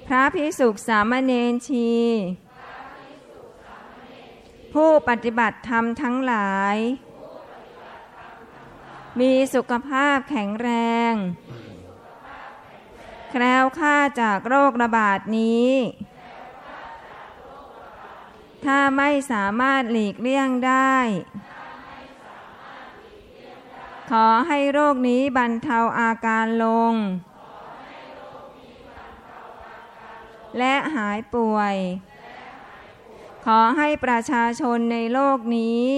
พระพิสุขสามเณรชี ผู้ปฏิบัติธรรมทั้งหลาย มีสุขภาพแข็งแรงแคล้วคลาจากโรคระบาดนี้ ถ้าไม่สามารถหลีกเลี่ยงได้ ขอให้โรคนี้บรรเทาอาการลง และหายป่วย ขอให้ประชาชนในโลกนี้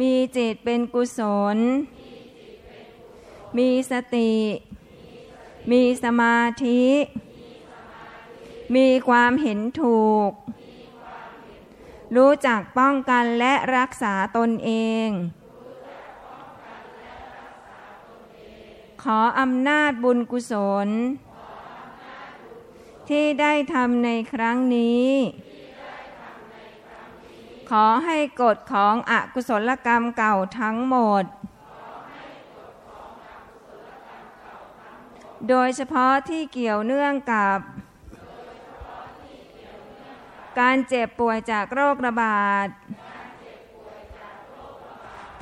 มีจิตเป็นกุศล มีสติ มีสมาธิ มีความเห็นถูก รู้จักป้องกันและรักษาตนเอง ขออำนาจบุญกุศล ที่ได้ทำในครั้งนี้ขอให้กฎของอกุศลกรรมเก่าทั้งหมด โดยเฉพาะที่เกี่ยวเนื่องกับ การเจ็บป่วยจากโรคระบาด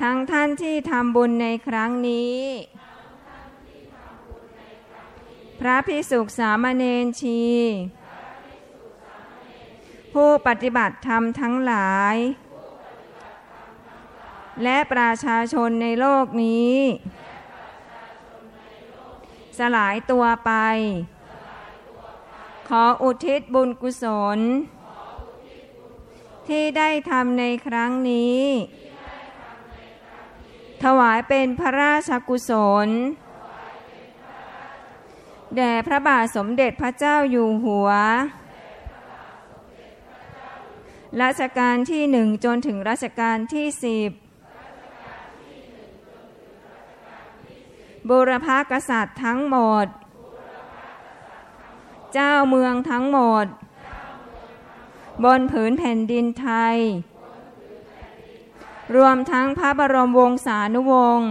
ทั้งท่านที่ทำบุญในครั้งนี้ พระพิสุขสามเณรชี ผู้ปฏิบัติธรรมทั้งหลาย และประชาชนในโลกนี้ สลายตัวไป ขออุทิศบุญกุศล ที่ได้ทำในครั้งนี้ ถวายเป็นพระราชกุศล แด่พระบาทสมเด็จพระเจ้าอยู่หัวรัชกาลที่หนึ่งจนถึงรัชกาลที่สิบ บุรพากษัตริย์ทั้งหมด เจ้าเมืองทั้งหมด บนผืนแผ่นดินไทย รวมทั้งพระบรมวงศานุวงศ์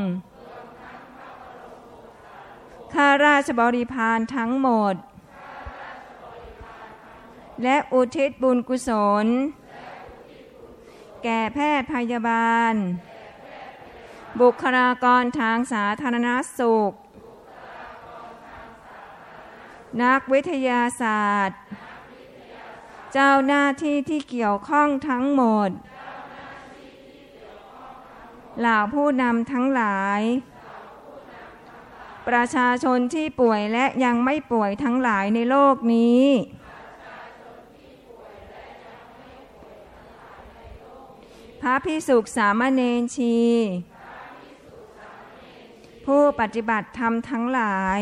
ข้าราชบริพารทั้งหมด และอุทิศบุญกุศล แก่แพทย์พยาบาล บุคลากรทางสาธารณสุข นักวิทยาศาสตร์ เจ้าหน้าที่ที่เกี่ยวข้องทั้งหมด เหล่าผู้นำทั้งหลาย ประชาชนที่ป่วยและยังไม่ป่วยทั้งหลายในโลกนี้ พระพิสุขสามเณรชี ผู้ปฏิบัติธรรมทั้งหลาย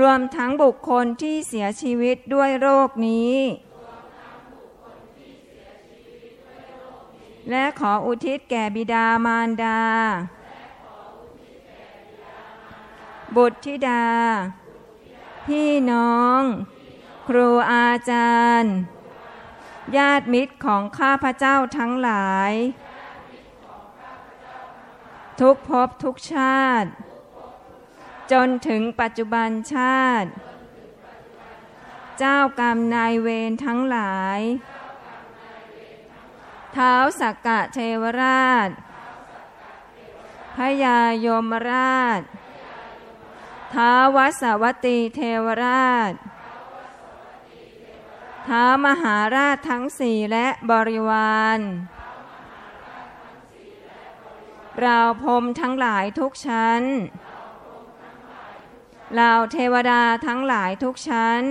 รวมทั้งบุคคลที่เสียชีวิตด้วยโรคนี้ และขออุทิศแก่บิดามารดา บุตรธิดา พี่น้อง ครูอาจารย์ ญาติมิตรของข้าพเจ้าทั้งหลาย ทุกภพทุกชาติ จนถึงปัจจุบันชาติ เจ้ากรรมนายเวรทั้งหลาย เท้าสักกะเทวราชพยายมราช ท้าวัสวัตตีเทวราช ท้ามหาราชทั้งสี่และบริวาร เราพรมทั้งหลายทุกชั้น เราเทวดาทั้งหลายทุกชั้น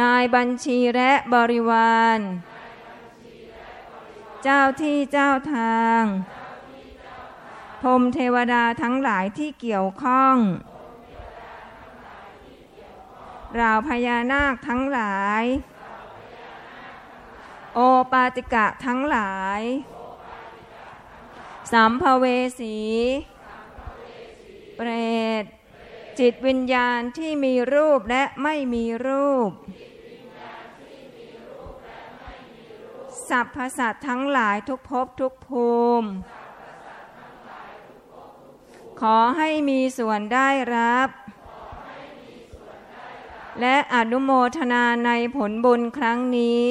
นายบัญชีและบริวาร เจ้าที่เจ้าทางพรมเทวดาทั้งหลายที่เกี่ยวข้อง เราพญานาคทั้งหลาย โอปาติกะทั้งหลาย สัมภเวสี เปรต จิตวิญญาณที่มีรูปและไม่มีรูป สัพพสัตทั้งหลายทุกภพทุกภูมิ ขอให้มีส่วนได้รับ และอนุโมทนาในผลบุญครั้งนี้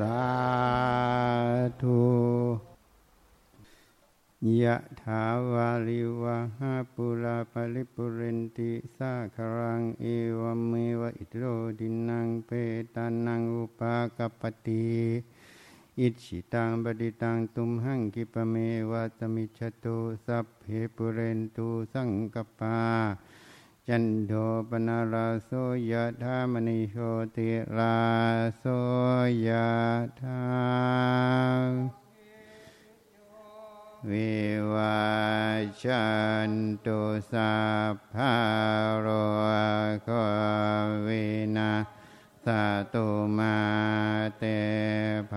สาธุยะถาวาลิวะหาปุราปะริปุเรนติสาครังเอวเมวะอิโรดินังเปตานังอุปากปติอิชิตังบดิตังตุมหังกิปเมวะตมิชตุสัพเพปุเรนตุสังกปา จันโดปนาราโสยะธามณิโชติราโสยะธาวิวัชันตุสัพพะโรโควินาสตุมาเตภ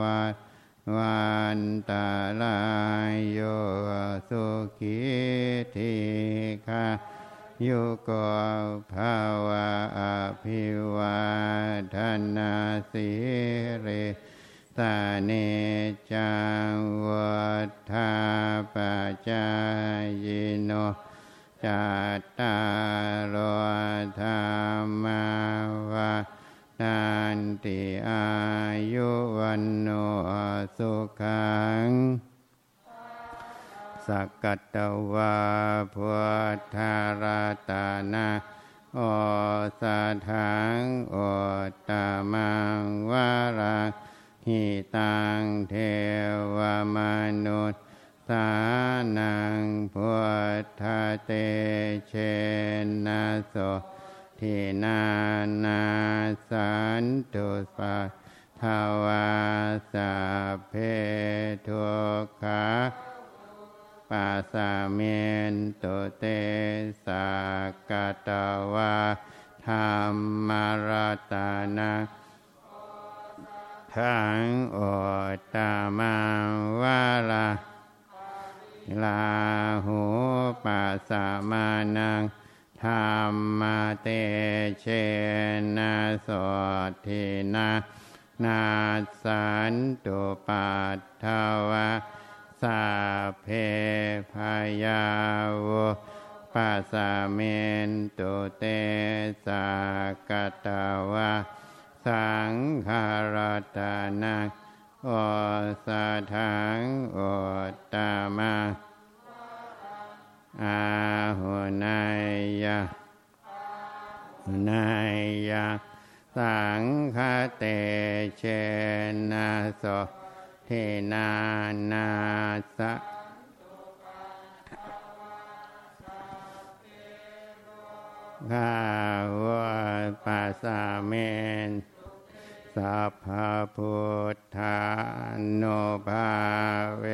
วัตวันตาลายโยสุขิธิคา ยุโกภาวะอภิวาทนาสิริตาเนจังวัฏาปจายโนจัตตารโอธรรมวานันติอายุวันโนสุขัง สักกัตวาพุทธาราตานาโอสาทังโอตามังวาราหิตังเทวมนุษย์สานังพุทธเตเชนะโสทินานาสันตุปะทวาสัพเพทุกขา ปัสสะเมนตุเตสากตวาธรรมารตานาทังโอตามังวาลาลาหูปัสสะมานังธรรมเตเชนะโสทินานาสันตุปัตถวาสาเพพยาวปัสสเมนตุเตสากตาวาสังขารตานังโอสาทังโอตามาอาหุนายยะหุนายยะสังฆเตเชนะโส เทนานาสะข้าวปัสสะเมนสัพพพุทธาโนภาเว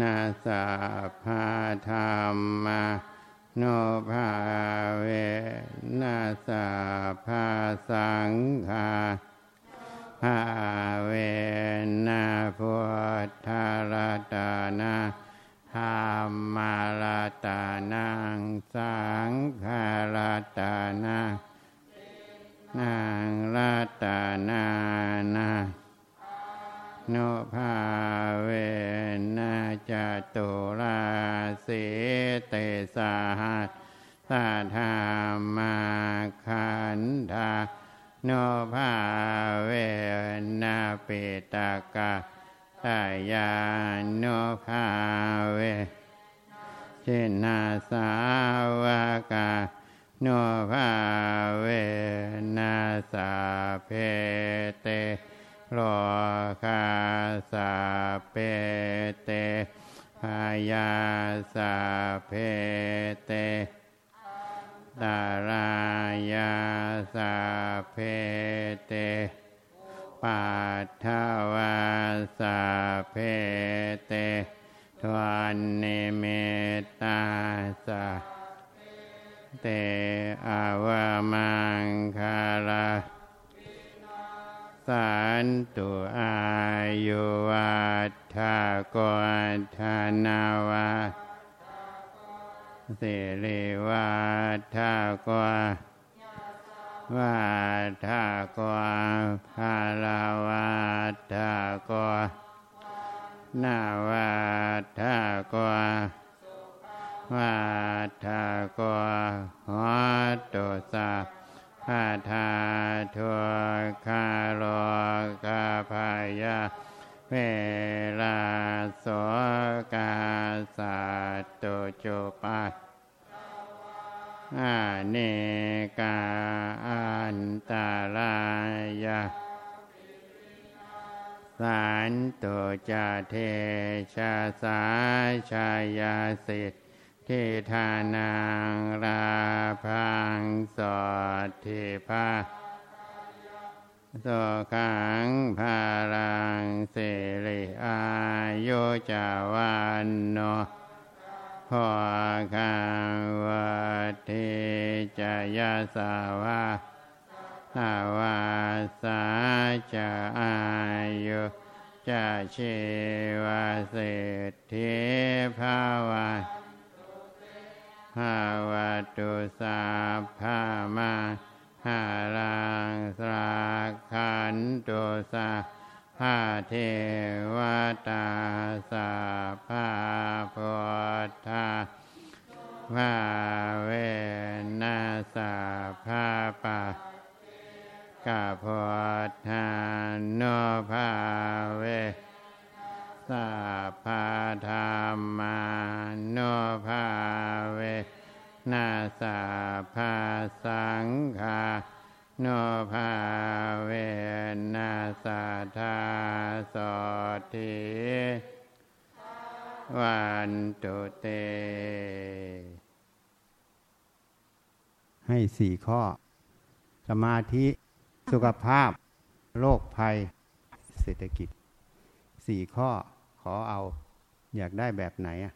นัสสะพาธรรมะโนภาเวนัสสะพาสังฆาภา จาเทชาสาชายาสิทธิทิทานังราพังสอดทิพาสขังภารังเสริอายุจาวันโนพอคังวัติจายาสาวาสาวาสาจอายุ จะชีวาสิทธิภาวาภาวะตุสาภามาหารังสราคันตุสาภาเทวตาสาภาพุทธาภาเวนัสาภาปะ กาพุทธาโนภาเวสัพพะธรรมาโนภาเวนาสัพพะสังฆาโนภาเวนาสัทธาสทิวันตุเต ให้สี่ข้อ สมาธิ สุขภาพ โรคภัย เศรษฐกิจสี่ข้อขอเอาอยากได้แบบไหนอะ